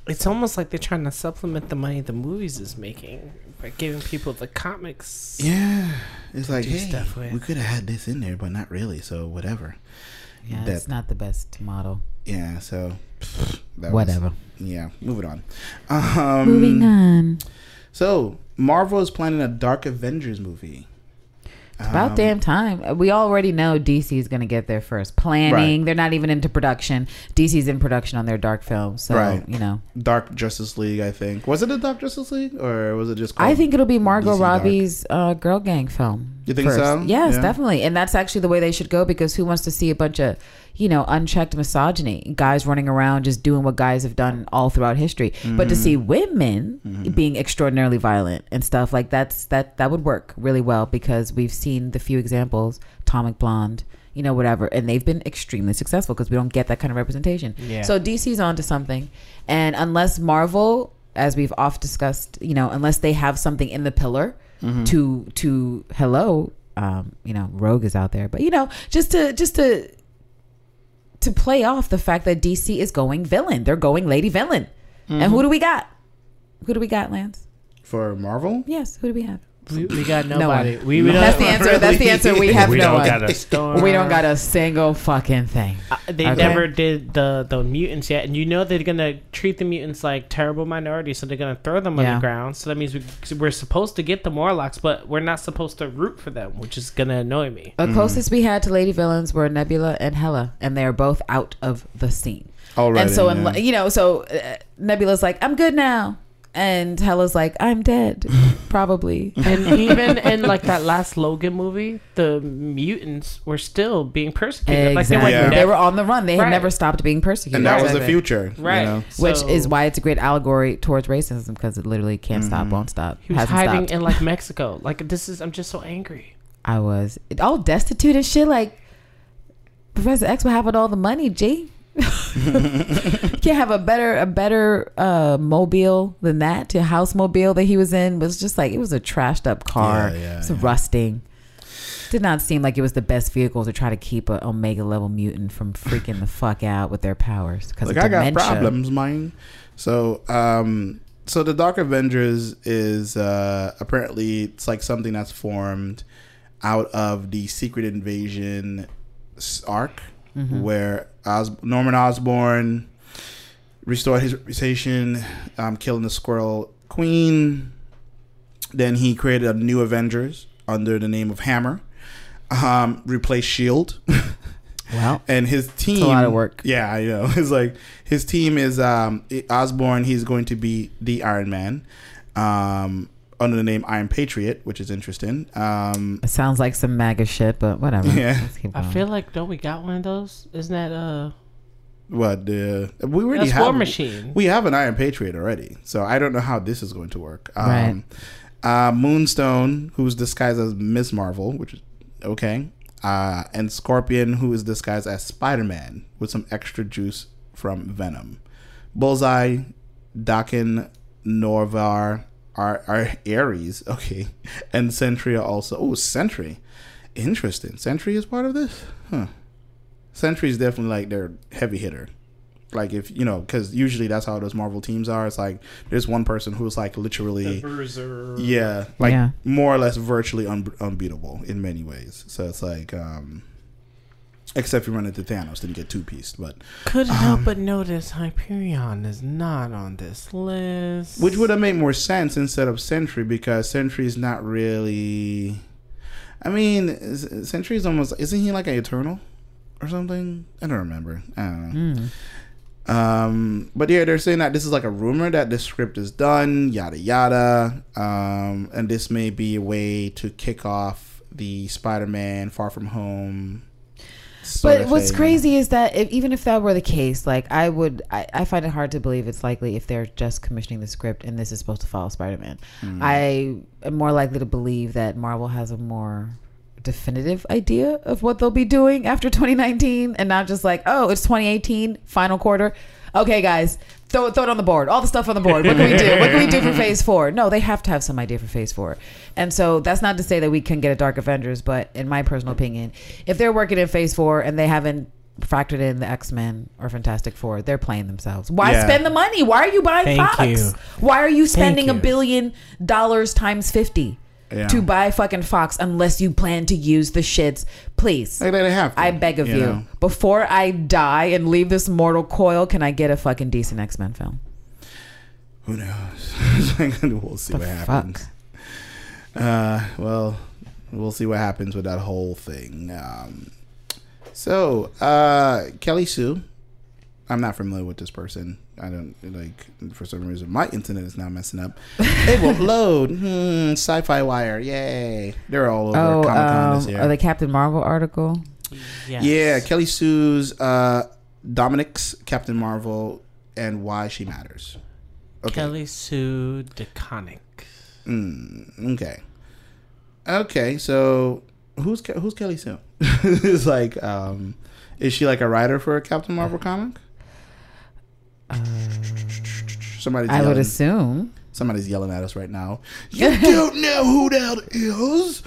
It's almost like they're trying to supplement the money the movies is making by giving people the comics. Yeah, it's like hey, stuff with. we could have had this in there, but not really. So whatever. Yeah, That- it's not the best model. Yeah. So that was- Whatever. Yeah. Moving on. Um, Moving on. So Marvel is planning a Dark Avengers movie. It's about Um, damn time. We already know DC is going to get there first. Planning. Right. They're not even into production. DC's in production on their dark film. So, Right. you know. Dark Justice League. I think was it a Dark Justice League or was it just? I think it'll be Margot DC Robbie's uh, girl gang film. You think so? Yes, Yeah. definitely. And that's actually the way they should go because who wants to see a bunch of, you know, unchecked misogyny? Guys running around just doing what guys have done all throughout history. But to Mm-hmm. see women being extraordinarily violent and stuff like that's that that would work really well because we've seen the few examples, Atomic Blonde, you know, whatever, and they've been extremely successful because we don't get that kind of representation. Yeah. So DC's onto something, and unless Marvel, as we've oft discussed, you know, unless they have something in the pillar to to hello, um, you know, Rogue is out there, but you know, just to just to to play off the fact that DC is going villain, they're going lady villain, and who mm-hmm. do we got? Who do we got, Lance? for Marvel. Yes, who do we have? We, we got nobody. one. we, we That's don't, the answer. That's the answer. We have we no don't one. got a storm. We don't got a single fucking thing. Uh, they Okay. never did the the mutants yet, and you know they're gonna treat the mutants like terrible minorities, so they're gonna throw them on the ground. So that means we, we're supposed to get the Morlocks, but we're not supposed to root for them, which is gonna annoy me. The closest we had to lady villains were Nebula and Hela, and they are both out of the scene. All right. and so, yeah. in, you know, so uh, Nebula's like, "I'm good now," and Hela's like, "I'm dead, probably." And even in like that last Logan movie, the mutants were still being persecuted. Like they were Exactly. Yeah. They were on the run. They had never stopped being persecuted. and that was the future, right, You know? Which is why it's a great allegory towards racism because it literally can't stop, mm-hmm. won't stop. he was hiding stopped. in like Mexico. Like this is, I'm just so angry. I was all destitute and shit. Like Professor X would have all the money. G, you can't have a better a better uh mobile than that to house mobile that he was in was just like it was a trashed up car Yeah, yeah, it's yeah. rusting did not seem like it was the best vehicle to try to keep a omega level mutant from freaking the fuck out with their powers because like I got problems, mine. So, um, so the Dark Avengers is uh, apparently it's like something that's formed out of the Secret Invasion arc, Mm-hmm. where Os- Norman Osborn restored his reputation, um, killing the Skrull Queen. Then he created a new Avengers under the name of Hammer. Um, replaced Shield. Wow. and his team a lot of work. yeah i know it's like his team is um osborn he's going to be the iron man um under the name iron patriot which is interesting. Um it sounds like some maga shit but whatever. Yeah. I feel like don't we got one of those? Isn't that uh what the we already that's have War Machine? we have an iron patriot already so i don't know how this is going to work. Um uh moonstone who's disguised as miss marvel which is okay. Uh and scorpion who is disguised as spider-man with some extra juice from venom. Bullseye daken noh-varr are, are ares okay and sentry are also. Oh sentry interesting. Sentry is part of this? Huh. Sentry is definitely like their heavy hitter. Like if you know because usually that's how those marvel teams are. It's like there's one person who's like literally Bruiser. yeah like Yeah. more or less virtually un- unbeatable in many ways. So it's like um except you run into thanos then you get two pieced but Couldn't help but notice Hyperion is not on this list. which would have made more sense instead of sentry because sentry is not really i mean sentry is almost isn't he like an eternal or something i don't remember i don't know Mm. Um, but yeah, they're saying that this is like a rumor that the script is done, yada yada. Um, and this may be a way to kick off the Spider-Man Far From Home. But what's thing. crazy is that if, even if that were the case, like I would, I, I find it hard to believe it's likely if they're just commissioning the script and this is supposed to follow Spider-Man. Mm. I am more likely to believe that Marvel has a more definitive idea of what they'll be doing after 2019 and not just like, oh, it's 2018 final quarter. Okay, guys, throw, throw it on the board. All the stuff on the board. What can we do? What can we do for Phase Four? No, they have to have some idea for Phase Four. And so that's not to say that we can get a Dark Avengers, but in my personal opinion, if they're working in Phase Four and they haven't factored in the X Men or Fantastic Four, they're playing themselves. Why Yeah. spend the money? Why are you buying Thank Fox? you. Why are you spending a billion dollars times fifty? Yeah. To buy fucking Fox unless you plan to use the shits, please. They have to, I beg of you, know? before I die and leave this mortal coil, can I get a fucking decent X Men film? Who knows? we'll see The what fuck? happens. Uh, well, we'll see what happens with that whole thing. Um, so, uh, Kelly Sue. I'm not familiar with this person. I don't like for some reason my internet is now messing up. it won't load. Hmm, Sci-Fi Wire, yay! They're all over Oh, Comic Con um, this year. uh, the Captain Marvel article. Yes. Yeah, Kelly Sue's uh, DeConnick's Captain Marvel and why she matters. Okay. Kelly Sue DeConnick. Mm, okay. Okay, so who's Ke- who's Kelly Sue? it's like, um, is she like a writer for a Captain Marvel comic? Somebody's Uh, I would yelling, assume. somebody's yelling at us right now. You don't know who that is.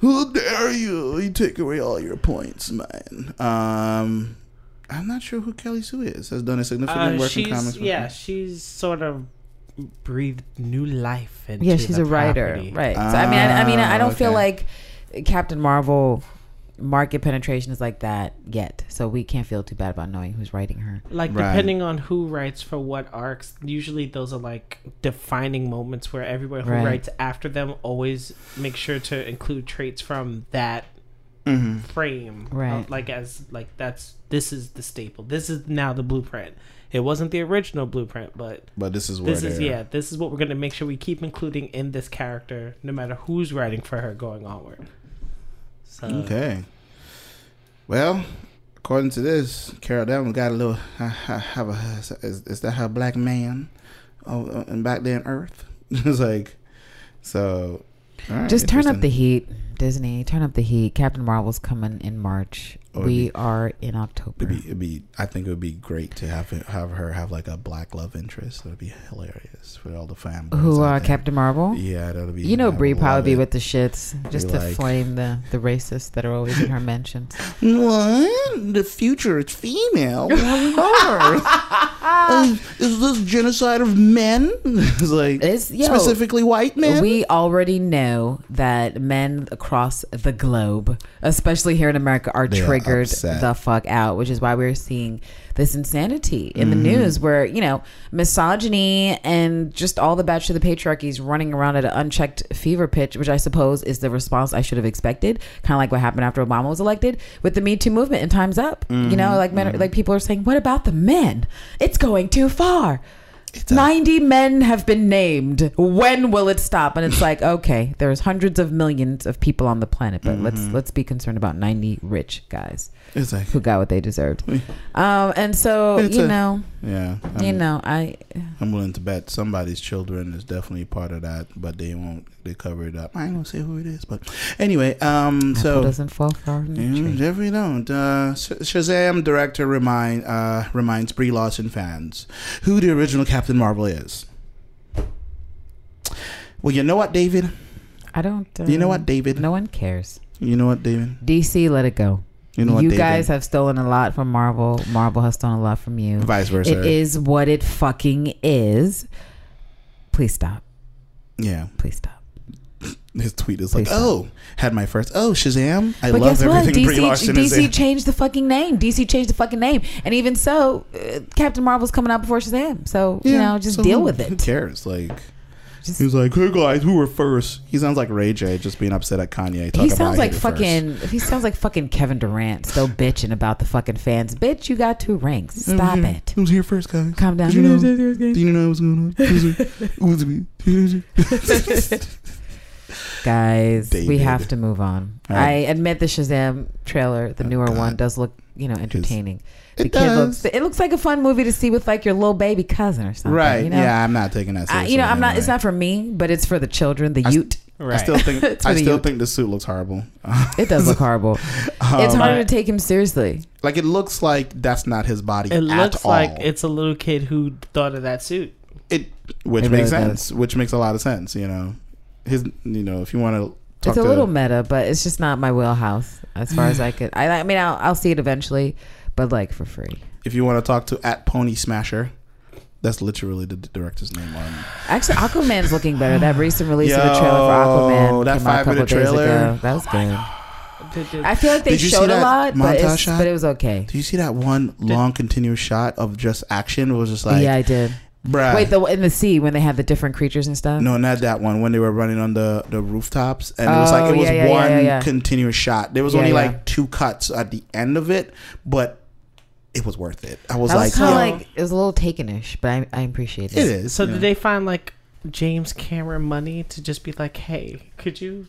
Who dare you? You take away all your points, man. Um, I'm not sure who Kelly Sue is. Has done a significant Uh, work in comics. she's before. yeah, she's sort of breathed new life into Yeah, she's the a writer, property. right? so I mean, I, I mean, I don't feel like Captain Marvel market penetration is like that yet, so we can't feel too bad about knowing who's writing her. Like Right. depending on who writes for what arcs, usually those are like defining moments where everyone who Right. writes after them always make sure to include traits from that Mhm. frame. Right. Uh, like as like that's this is the staple. This is now the blueprint. It wasn't the original blueprint, but But this is where this is they're- yeah, this is what we're gonna make sure we keep including in this character, no matter who's writing for her going onward. So Okay. Well, according to this, Carol Danvers got a little. I, I have a. Is, is that her black man? Oh, and back there in Earth, it's like, so. right, Just turn up the heat, Disney. Turn up the heat. Captain Marvel's coming in March. Or we are in October. It'd be, it'd be. I think it would be great to have have her have like a black love interest. That'd be hilarious for all the family. Who uh, Captain Marvel? Yeah, that'll be. You know, Brie probably be with the shits just Be to like- flame the the racists that are always in her mentions. What? The future is female. Uh, is this genocide of men? it's like It's- yo, specifically white men. We already know that men across the globe, especially here in America, are They are upset. the fuck out, which is why we're seeing this insanity in the Mm-hmm. news where, you know, misogyny and just all the batch of the patriarchy is running around at an unchecked fever pitch, which I suppose is the response I should have expected. Kind of like what happened after Obama was elected with the Me Too movement and Time's Up. You Mm-hmm. know, like men, are, like people are saying, what about the men? It's going too far. It's a- 90 men have been named. When will it stop? And it's like, okay, there's hundreds of millions of people on the planet, but let's Mm-hmm. let's be concerned about 90 rich guys It's like who got what they deserved. Um, and so, It's you a- know, yeah. I'm, you know, I I'm willing to bet somebody's children is definitely part of that, but they won't. They cover it up. I ain't gonna say who it is, but anyway. Um. apple So doesn't fall far from the Yeah, tree. definitely don't. Uh, Shazam director remind uh, reminds Brie Larson fans who the original Captain Marvel is. Well, you know what, David. I don't. Uh, You know what, David. No one cares. You know what, David. DC, let it go. You know what, you guys have stolen a lot from Marvel. Marvel has stolen a lot from you. Vice versa. It is what it fucking is. Please stop. Yeah. Please stop. His tweet is like, stop. "Oh, had my first. Oh, Shazam! I But love everything Brie DC, Larson is DC in." changed the fucking name. DC changed the fucking name, and even so, uh, Captain Marvel's coming out before Shazam. So you know, just so deal who- with Who it. cares? Like. Just- He's like, hey guys, who were first? He sounds like Ray J, just being upset at Kanye. He about sounds like it first. fucking. He sounds like fucking Kevin Durant, still bitching about the fucking fans. Bitch, you got two rings. Stop here- it. I was here first, guys. Calm down. Did you know? Do you know what's going on? It was- it was me. Guys, we have to move on. All I admit the Shazam trailer, the Oh, newer God. one, does look you know entertaining. It the kid does. looks. It looks like a fun movie to see with like your little baby cousin or something. right? You know? Yeah, I'm not taking that. I, Seriously you know, I'm not. anyway. It's not for me, but it's for the children, the I s- Ute. Right. I still think. I the still youth. think the suit looks horrible. It does look horrible. it's Um, harder to take him seriously. Like it looks like that's not his body. it at looks all. like it's a little kid who thought of that suit. it, which It makes really sense. Which makes a lot of sense. You know, his. You know, if you want to talk It's a to little meta, but it's just not my wheelhouse as far as I could. I, I mean, I'll, I'll see it eventually, but like for free. if you want to talk to at Pony Smasher, that's literally the director's name on. Actually, Aquaman's looking better. That recent release of the trailer for Aquaman that came out a couple five-minute days trailer. ago. That was good. Did- did- I feel like they Did you see showed a lot, but, montage shot? but it was okay. Do you see that one long continuous shot of just action? It was just like, yeah, I did. Bruh. Wait, the in the sea when they had the different creatures and stuff. No, not that one. When they were running on the, the rooftops, and it was like Oh, it was yeah, yeah, one yeah, yeah. continuous shot. There was Yeah, only yeah. like two cuts at the end of it, but it was worth it. I was that like, was kind of like it was a little takenish, but I, I appreciate it. it is. So yeah. did they find like James Cameron money to just be like, hey, could you,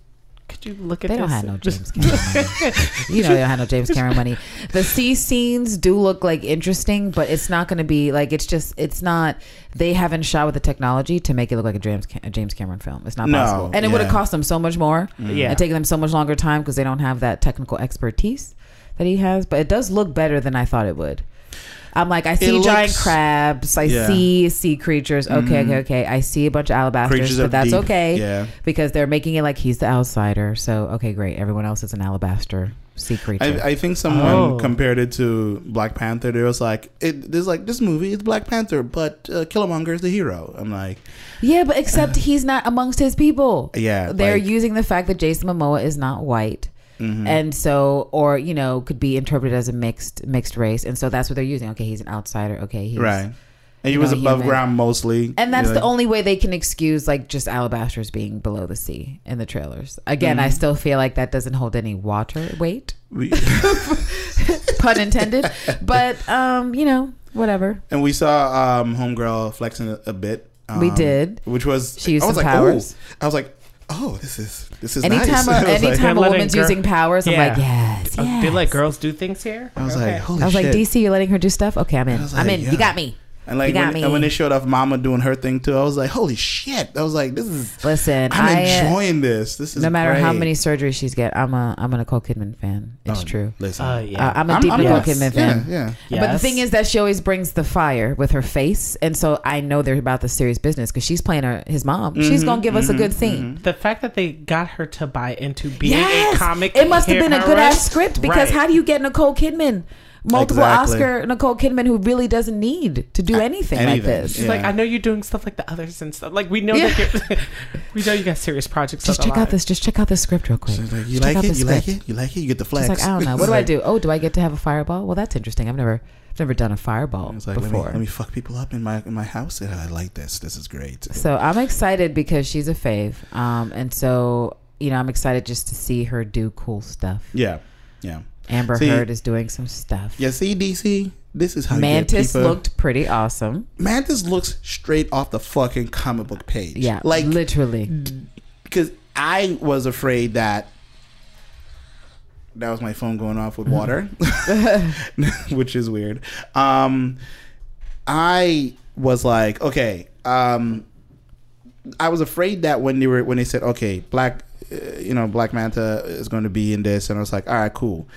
could you look at They this? don't have no James Cameron money. You know they don't have no James Cameron money. The sea scenes do look like interesting, but it's not going to be like it's just it's not. They haven't shot with the technology to make it look like a James Ca- a James Cameron film. It's not No, possible, and it would have yeah. cost them so much more mm. Yeah. and taken them so much longer time because they don't have that technical expertise that he has. But it does look better than I thought it would. I'm like, I see looks- giant crabs, I Yeah. see sea creatures. Okay, okay, okay. I see a bunch of alabasters, Creatures but that's deep. okay Yeah. because they're making it like he's the outsider. So okay, great. Everyone else is an alabaster sea creature. I, I think someone Oh. compared it to Black Panther. There was like, it, there's like this movie is Black Panther, but uh, Killmonger is the hero. I'm like, yeah, but except he's not amongst his people. yeah, They're like, using the fact that Jason Momoa is not white. Mhm. And so, or you know, could be interpreted as a mixed mixed race, and so that's what they're using. Okay, he's an outsider. Okay, he's right. And he was know, above human. ground mostly, And that's You're the like, only way they can excuse like just alabasters being below the sea in the trailers. Again, I Mhm. still feel like that doesn't hold any water weight, we- pun intended. but um, you know, whatever. and we saw um, Homegirl flexing a, a bit. Um, We did. which was She used I was some like, powers. Oh. I was like, oh, this is this is Anytime, nice. a, I was like- anytime a woman's girl- using powers, I'm like, yes, Uh, yes. They let girls do things here. I was Okay. like, holy I was shit. like, DC, you're letting her do stuff. Okay, I'm in. I was I'm like, in. yeah. You got me. And like You got when, me. and when they showed off Mama doing her thing too, I was like, holy shit! I was like, this is. Listen, I'm I, uh, enjoying this. This is no matter how many surgeries she's get, I'm a I'm a Nicole Kidman fan. It's Oh, true. Listen, Uh, yeah. Uh, I'm a I'm- deep I'm- Nicole yes. Kidman fan. Yeah, yeah. But the thing is that she always brings the fire with her face, and so I know they're about the serious business because she's playing her his mom. Mm-hmm, she's gonna give us a good scene. the fact that they got her to buy into being Yes, a comic, it must have been a good ass script because Right. how do you get Nicole Kidman, multiple Exactly. Oscar Nicole Kidman, who really doesn't need to do anything, like this? She's Yeah. like, I know you're doing stuff like the others and stuff. Like we know Yeah. that you're, we know you got serious projects. Just check out this. Just check out this script real quick. She's like, you check like out it? the You like it? You like it? You get the flex. She's like, I don't know. What do I do? Oh, do I get to have a fireball? Well, that's interesting. I've never, I've never done a fireball It's like, let me, before. let me fuck people up in my in my house. Yeah, I like this. This is great. So I'm excited because she's a fave, um, and so you know I'm excited just to see her do cool stuff. Yeah, yeah, Amber See- Heard is doing some stuff. yeah. See, DC. This is how Manta looked pretty awesome. Manta looks straight off the fucking comic book page. Yeah, like literally. because I was afraid that that was my phone going off with water, which is weird. Um, I was like, okay, um, I was afraid that when they were when they said, okay, black, uh, you know, Black Manta is going to be in this, and I was like, all right, cool.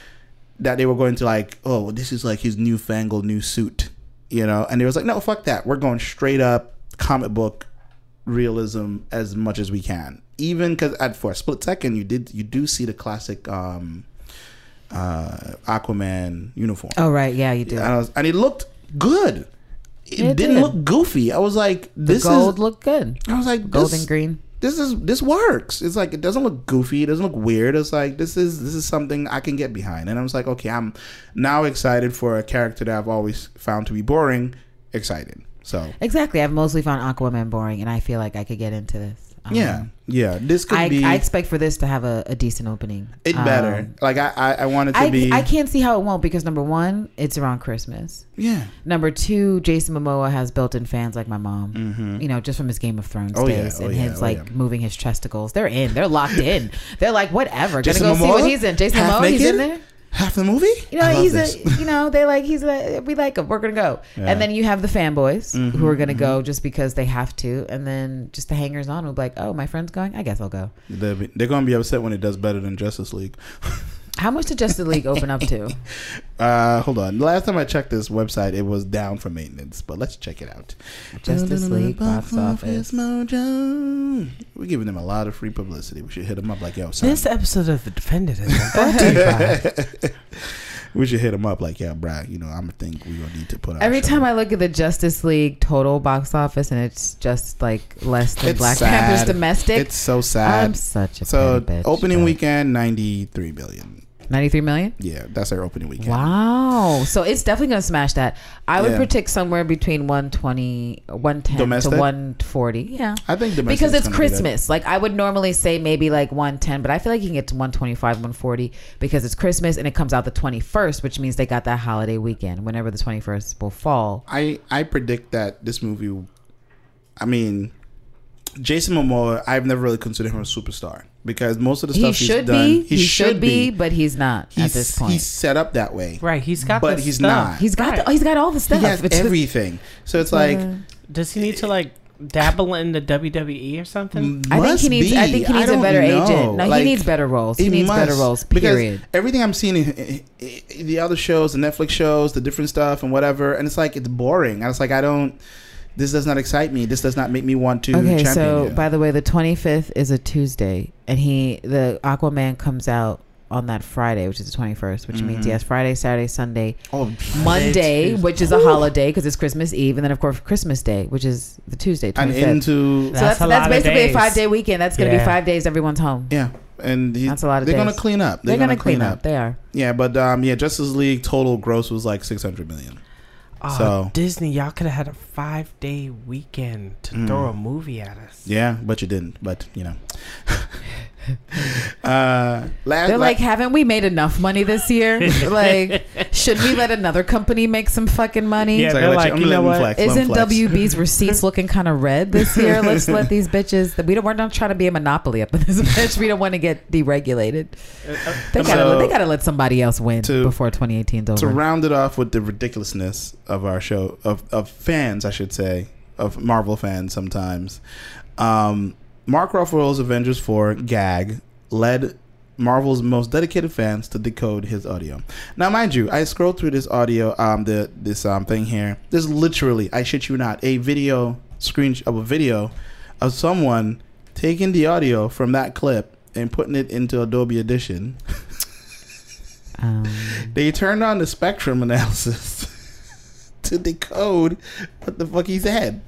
That they were going to like, oh, this is like his newfangled new suit, you know, and they was like, no, fuck that, we're going straight up comic book realism as much as we can. Even because at for a split second, you did you do see the classic um, uh, Aquaman uniform. Oh right, yeah, you do. And, was, and it looked good. It, It didn't did. look goofy. I was like, the this gold is. looked good. I was like, Gold this, and green. This is this works. It's like it doesn't look goofy. It doesn't look weird. It's like this is this is something I can get behind. And I was like, okay, I'm now excited for a character that I've always found to be boring. Excited. So Exactly. I've mostly found Aquaman boring, and I feel like I could get into this. Um, yeah, yeah. This could I, be I expect for this to have a, a decent opening. it better. Um, like I I, I want it to I, be. I can't see how it won't because number one, it's around Christmas. yeah. Number two, Jason Momoa has built-in fans like my mom. You know, just from his Game of Thrones Mm-hmm. Oh, yeah. days Oh, and yeah. his Oh, like yeah. moving his chesticles. They're in. They're locked in. They're like, whatever. Gonna Jason go see what Momoa? he's in. Jason Half Momoa, he's in naked? there. Half the movie. You know, he's this. a. You know, they like he's a. We like him. We're gonna go. Yeah. And then you have the fanboys Mm-hmm, who are gonna go just because they have to, and then just the hangers on will be like, oh, my friend's going. I guess I'll go. They're, they're gonna be upset when it does better than Justice League. How much did Justice League open up to? Uh, hold on. The Last time I checked this website, it was down for maintenance, but let's check it out. Justice League box office. Mojo. We're giving them a lot of free publicity. We should hit them up like, yo, son. This episode of The Defended is brought to you by we should hit them up like, yeah, bruh, you know, I'm gonna think we gonna need to put out. Every time I look at the Justice League total box office and it's just like less than It's Black sad. Panther's domestic, it's so sad. I'm such a so bitch, opening but- weekend, ninety three billion. 93 million. Yeah, that's our opening weekend. Wow. So it's definitely going to smash that. I would Yeah. predict somewhere between 120, 110 Domestic? to 140. Yeah. I think domestic's Because it's gonna be that. Christmas. Like I would normally say maybe like 110, but I feel like you can get to 125, 140 because it's Christmas and it comes out the 21st, which means they got that holiday weekend whenever the 21st will fall. I I predict that this movie. I mean, Jason Momoa. I've never really considered him a superstar because most of the He stuff he's should done, be. He, should be, but he's not He's, at this point. he's set up that way, right. He's got, the but the he's stuff. not. he's got Right. the, he's got all the stuff. he has It's everything. So it's like Does he need to like dabble in the WWE or something? I think he needs. I think he needs a better know. agent. No, Like, he needs better roles. He, he needs better must, roles. because Period. Everything I'm seeing, in, in- in the other shows, the Netflix shows, the different stuff, and whatever, and it's like it's boring. I was like I don't. This does not excite me. This does not make me want to. Okay, champion so you. by the way, the 25th is a Tuesday, and he the Aquaman comes out on that Friday, which is the 21st, which means Mhm. yes, Friday, Saturday, Sunday, oh, Monday, Tuesday. which is a holiday because it's Christmas Eve, and then of course Christmas Day, which is the Tuesday, and 25th. into so That's that's a that's lot of basically a five day weekend. That's going to be five days. Everyone's home. yeah, and he, That's a lot of They're gonna clean up. They're, going to clean up. They are. Yeah, but um, yeah, Justice League total gross was like six hundred million. Oh, So- Disney, y'all could have had a five day weekend to Mm. throw a movie at us. Yeah, but you didn't. But you know. Uh, last, They're la- like, haven't we made enough money this year? like, should we let another company make some fucking money? Yeah, they're let like, I'm you know letting what? flex, let 'em Isn't. WB's receipts looking kind of red this year? Let's let these bitches. That we don't. We're not trying to be a monopoly up in this bitch. We don't want to get deregulated. They gotta. So- they gotta let somebody else win To- before 2018 is to over. round it off with the ridiculousness of our show of, of fans, I should say, of Marvel fans sometimes. Um, Mark Ruffalo's Avengers 4 gag led Marvel's most dedicated fans to decode his audio. Now, mind you, I scrolled through this audio, um, the this um thing here. There's literally, I shit you not, a video screen of a video of someone taking the audio from that clip and putting it into Adobe Audition. Um, They turned on the spectrum analysis to decode what the fuck he said.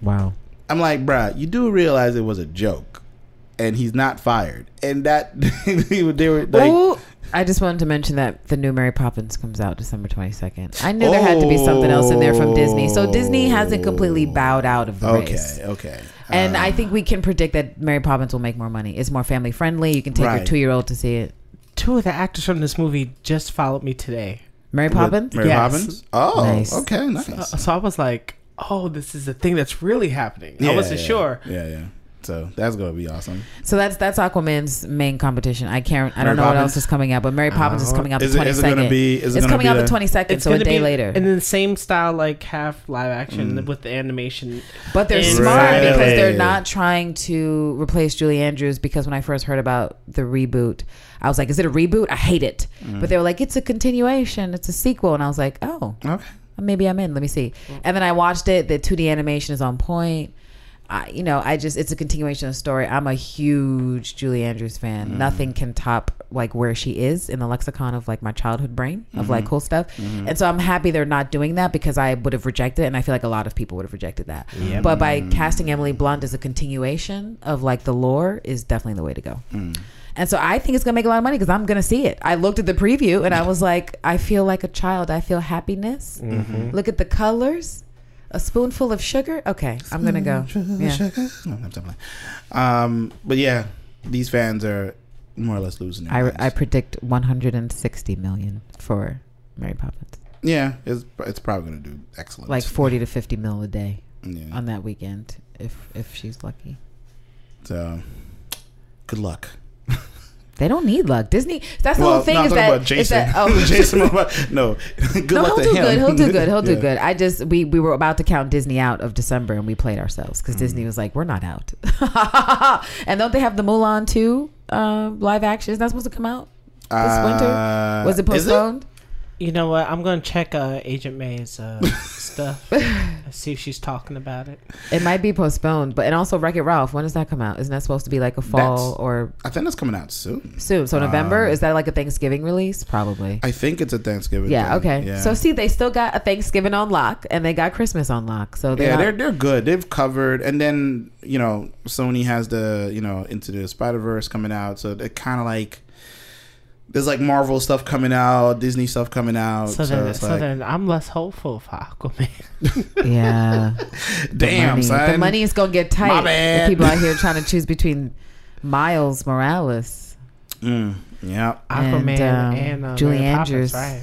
wow. I'm like, bruh, you do realize it was a joke, and he's not fired. And that they were, like, Ooh, I just wanted to mention that the new Mary Poppins comes out December 22nd. I knew there had to be something else in there from Disney. So Disney hasn't completely bowed out of the race. okay, okay. And Uh, I think we can predict that Mary Poppins will make more money. It's more family friendly. You can take your two year old to see it. Two of the actors from this movie just followed me today. Mary with Poppins? Mary Yes. Poppins. Oh, Nice. okay, nice. Uh, so I was like, oh, this is a thing that's really happening. I wasn't yeah, sure. Yeah, yeah. So that's gonna be awesome. So that's that's Aquaman's main competition. I can't. I Mary don't know what else is coming out, but Mary Poppins is Uh, coming out the Is it, twenty is it gonna be? Is it It's gonna coming be out the the- twenty second, so a day be later. in the same style, like half live action Mm. with the animation. But they're Really? smart because they're not trying to replace Julie Andrews. Because when I first heard about the reboot, I was like, "Is it a reboot? I hate it." Mm. But they were like, "It's a continuation. It's a sequel," and I was like, "Oh, Okay. Maybe I'm in. Let me see." And then I watched it. The 2D animation is on point. I, you know, I just it's a continuation of the story. I'm a huge Julie Andrews fan. Mm. Nothing can top like where she is in the lexicon of like my childhood brain of Mm-hmm. like cool stuff. And so I'm happy they're not doing that because I would have rejected it, and I feel like a lot of people would have rejected that. Yep. But by casting Emily Blunt as a continuation of like the lore is definitely the way to go. Mm. And so I think it's gonna make a lot of money because I'm gonna see it. I looked at the preview and I was like, I feel like a child. I feel happiness. Mm-hmm. Look at the colors. A spoonful of sugar. Okay, I'm gonna go. Yeah. No, I'm sorry. Um, but yeah, these fans are more or less losing. Their I, minds. I predict 160 million for Mary Poppins. yeah, it's it's probably gonna do excellent. Like 40 to 50 mil a day Yeah. on that weekend, if if she's lucky. So, good luck. They don't need luck. Disney. That's the well, whole thing. no, is that, about is Jason. that oh Jason. No, good no, luck he'll to do him. good. He'll do good. He'll do good. I just we we were about to count Disney out of December and we played ourselves because Mm. Disney was like, we're not out. and don't they have the Mulan two uh, live action? Is that supposed to come out this winter? Uh, Was it postponed? You know what? I'm gonna check uh, Agent May's uh, stuff. see if she's talking about it. It might be postponed, but and also Wreck It Ralph. When does that come out? Isn't that supposed to be like a fall That's- or I think that's coming out soon. soon? So November Um, is that like a Thanksgiving release? Probably. I think it's a Thanksgiving. yeah. thing. Okay. Yeah. So see, they still got a Thanksgiving on lock, and they got Christmas on lock. So they're yeah, not- they're they're good. They've covered, and then you know Sony has the you know into the Spider Verse coming out, so they're kind of like there's like Marvel stuff coming out, Disney stuff coming out. So, So, then, so like, then I'm less hopeful for Aquaman. yeah. The damn, money. son. The money is gonna get tight. My The bad. people out here trying to choose between Miles Morales. Mm, yeah. Aquaman um, and, uh, Julie Mary Poppins, Andrews. right?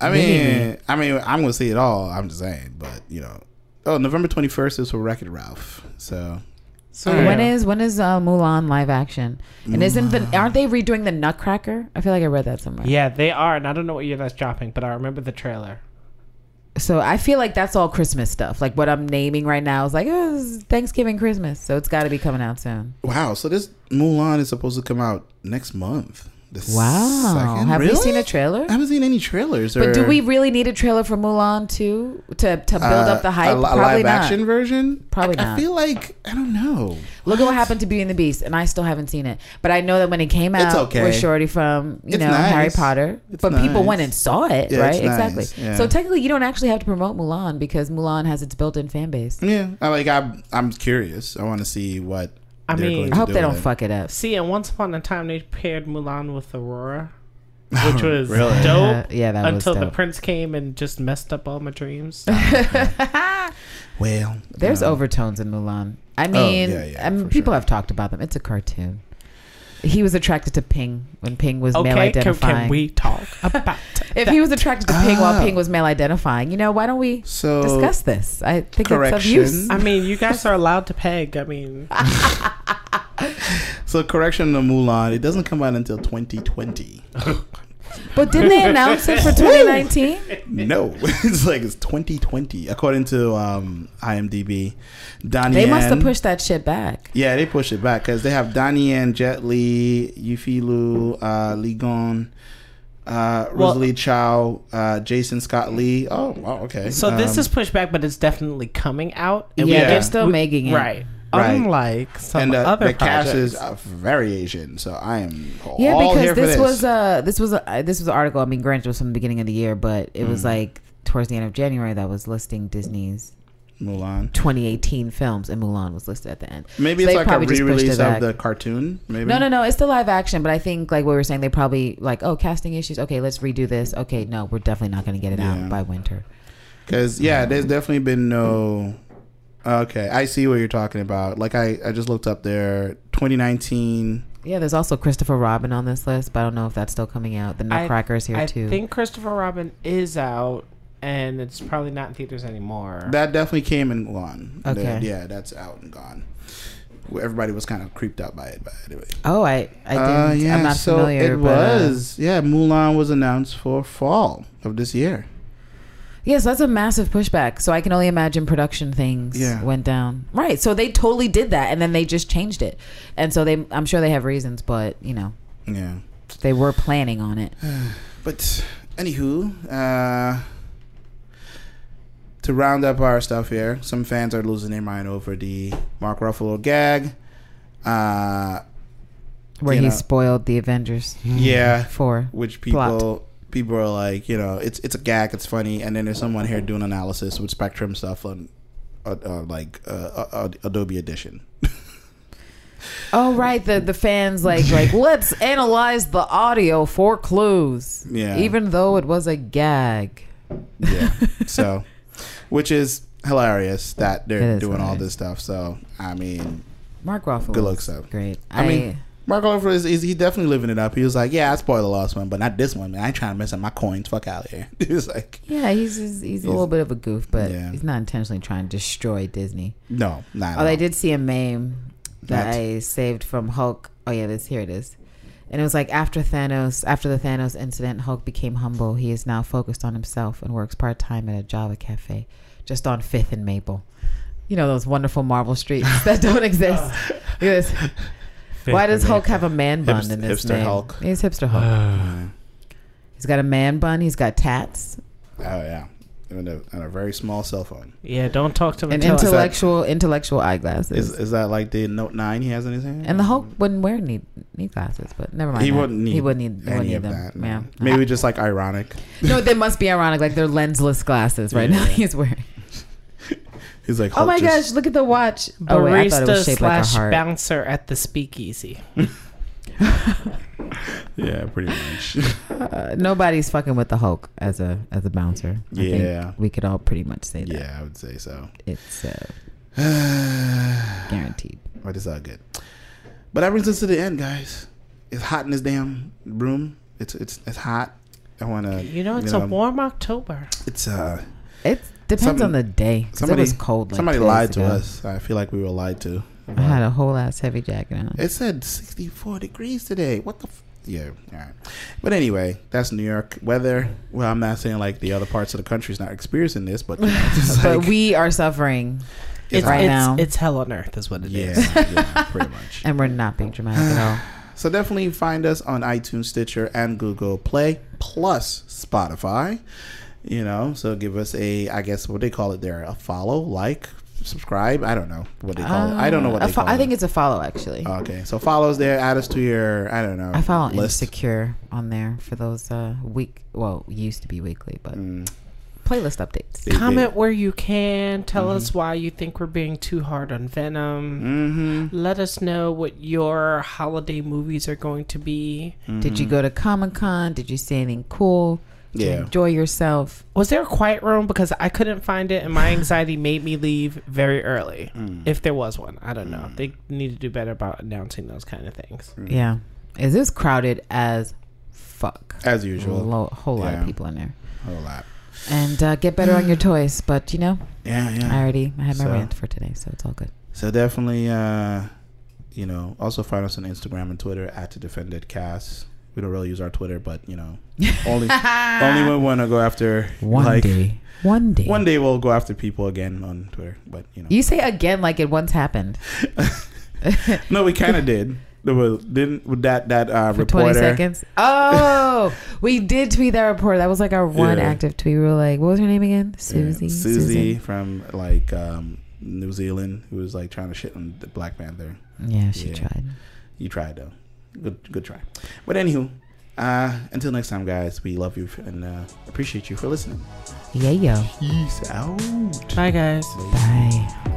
I Maybe. mean, I mean, I'm gonna see it all. I'm just saying, but you know, oh, November 21st is for Wreck It Ralph. So So All right. When is when is uh, Mulan live action? And isn't the aren't they redoing the Nutcracker? I feel like I read that somewhere. Yeah, they are, and I don't know what year that's dropping, but I remember the trailer. So I feel like that's all Christmas stuff. Like what I'm naming right now is like oh, is Thanksgiving, Christmas. So it's got to be coming out soon. wow, so this Mulan is supposed to come out next month. Wow. second? Have we seen a trailer? I haven't seen any trailers. But or, do we really need a trailer for Mulan too to to build up the uh, hype? A, a Probably live not. action version? Probably I, not. I feel like I don't know. Look at what happened to Beauty and the Beast, and I still haven't seen it. But I know that when it came out, It's okay. with Shorty from you It's know nice. Harry Potter, It's but people went and saw it, Yeah, right? it's nice. Exactly. Yeah. So technically, you don't actually have to promote Mulan because Mulan has its built-in fan base. Yeah, I like. I'm I'm curious. I want to see what. I mean- I hope do they don't it. fuck it up. See, and once upon a time they paired Mulan with Aurora, which was Really? dope. yeah, that was until the prince came and just messed up all my dreams. Well, There's um, overtones in Mulan. I mean, yeah, yeah, I mean, people sure. have talked about them. It's a cartoon. He was attracted to Ping when Ping was male Okay, can, identifying. can we talk about if he was attracted to Ping while. Ping oh. was male identifying, you know, why don't we So discuss this? I think it's of correction. use. I mean, you guys are allowed to peg. I mean, So correction to Mulan, it doesn't come out until 2020. But didn't they announce it for 2019? no, it's like it's 2020 according to um, IMDb. Donnie They must have pushed that shit back. Yeah, they pushed it back because they have Donnie and Jet Li, Yifei Liu, uh, Li Gong, uh, Well- Rosalie Chao, uh, Jason Scott Lee. Oh, wow, okay. so this Um, is pushed back, but it's definitely coming out. Yeah, we they're still we- making it. right. Right. Unlike some and the, other the cast is uh, very Asian, so I am Yeah, all because here for this, this. was uh this was a, this was an article. I mean, granted, it was from the beginning of the year, but it Mm. was like towards the end of January that was listing Disney's Mulan. 2018 films, and Mulan was listed at the end. Maybe So it's like a re-release of the cartoon. Maybe No, no, no. It's the live action, but I think like we were saying, they probably like, oh, casting issues. Okay, let's redo this. Okay, no, we're definitely not going to get it Yeah. out by winter. Because yeah, there's definitely been no. Okay, I see what you're talking about. Like I, I just looked up there. 2019. Yeah, there's also Christopher Robin on this list, but I don't know if that's still coming out. The I- Nutcracker's here I too. I think Christopher Robin is out, and it's probably not in theaters anymore. That definitely came and gone. Okay. That- yeah, that's out and gone. Everybody was kind of creeped out by it, but anyway. oh, I I didn't. Uh, yeah, I'm not so familiar. it but, uh, was. yeah, Mulan was announced for fall of this year. Yes, that's a massive pushback. So I can only imagine production things Yeah. went down. Right. So they totally did that and then they just changed it. And so they I'm sure they have reasons, but you know, Yeah. they were planning on it. But anywho, uh, to round up our stuff here, some fans are losing their mind over the Mark Ruffalo gag. Uh, Where he know. spoiled the Avengers yeah, for which people Plot. People are like, you know, it's it's a gag, it's funny, and then there's someone here doing analysis with Spectrum stuff on, uh, uh, like uh, uh, Adobe Audition. Oh right, the the fans like like let's analyze the audio for clues. Yeah. Even though it was a gag. Yeah. so, which is hilarious that they're doing all this stuff. So, I mean, Mark Ruffalo. Good looks, though. Great. I mean, Mark Ruffalo is, is he definitely living it up. He was like, "Yeah, I spoiled the last one, but not this one. Man, I ain't trying to mess up my coins. Fuck out of here." He was like, yeah, he's he's, he's a little bit of a goof, but Yeah. he's not intentionally trying to destroy Disney. "No, not." Oh, I did see a meme that What? I saved from Hulk. Oh yeah, this here it is. And it was like after Thanos, after the Thanos incident, Hulk became humble. He is now focused on himself and works part time at a Java cafe, just on Fifth and Maple. You know those wonderful Marvel streets that don't exist. Look at this. Why does Hulk have a man bun Hipst- in his hipster name? Hulk. He's hipster Hulk. Yeah. He's got a man bun. He's got tats. Oh yeah, and a, and a very small cell phone. Yeah, don't talk to me. And until I- intellectual intellectual eyeglasses. Is is that like the Note Nine he has in his hand? and the Hulk wouldn't wear need need glasses, but never mind. he that. wouldn't need. He wouldn't need. He wouldn't any need of them. that. no. Yeah. Maybe just like ironic. No, they must be ironic. Like they're lensless glasses right now. He's wearing. He's like, Oh my just- gosh! Look at the watch. Oh wait, I thought it barista shaped like a slash heart. bouncer at the speakeasy. Yeah, pretty much. Uh, nobody's fucking with the Hulk as a as a bouncer. I think Yeah. we could all pretty much say that. yeah, I would say so. It's uh, but it's all good. But that brings us to the end, guys. It's hot in this damn room. It's it's it's hot. I want to. You know, it's a warm October. It's uh. It depends Somebody- on the day. Somebody it was cold. Like somebody lied to ago. us. I feel like we were lied to. I had a whole ass heavy jacket on. It said 64 degrees today. What the? F- yeah, all right. But anyway, that's New York weather. Well, I'm not saying like the other parts of the country's not experiencing this, but you know, but like, we are suffering, It's, Right it's, now. it's hell on earth, is what it is. yeah, yeah, pretty much. and we're not being dramatic at all. So definitely find us on iTunes, Stitcher, and Google Play, plus Spotify. You know, so give us a, I guess what they call it there, a follow, like, subscribe. I don't know what they call it. I don't know what Uh, they a fo- call I it. think it's a follow actually. okay. So follow us there. Add us to your, I don't know, I follow list. Insecure on there for those uh week. Well, used to be weekly, but Mm. playlist updates. They- Comment where you can. Tell Mm-hmm. us why you think we're being too hard on Venom. Mm-hmm. Let us know what your holiday movies are going to be. Did you go to Comic Con? Did you see anything cool? Did you Yeah. enjoy yourself? Was there a quiet room? Because I couldn't find it, and my anxiety made me leave very early. Mm. If there was one, I don't know. They need to do better about announcing those kind of things. Mm. Yeah, Is this crowded as fuck? As A usual, lo- whole lot Yeah. of people in there. a whole lot. And uh, get better on your toys. But you know, Yeah, yeah. I already I had my So- rant for today, so it's all good. So definitely, uh, you know, also find us on Instagram and Twitter at the Defended Cast. We don't really use our Twitter, but you know, only only when we want to go after One like day. One day. one day we'll go after people again on Twitter. But you know, You say again like it once happened. no, we kind of did. There was didn't with that that uh, For 20 seconds. Oh, we did tweet that report. That was like our one Yeah. active tweet. We were like, what was her name again? Yeah, Susie. Susie Susan? from like um, New Zealand, who was like trying to shit on the Black Panther. Yeah, she Yeah. tried. You tried though. Good good try. But anywho, uh, until next time, guys. We love you and uh, appreciate you for listening. Yeah, yo. Peace out. Bye, guys. Bye.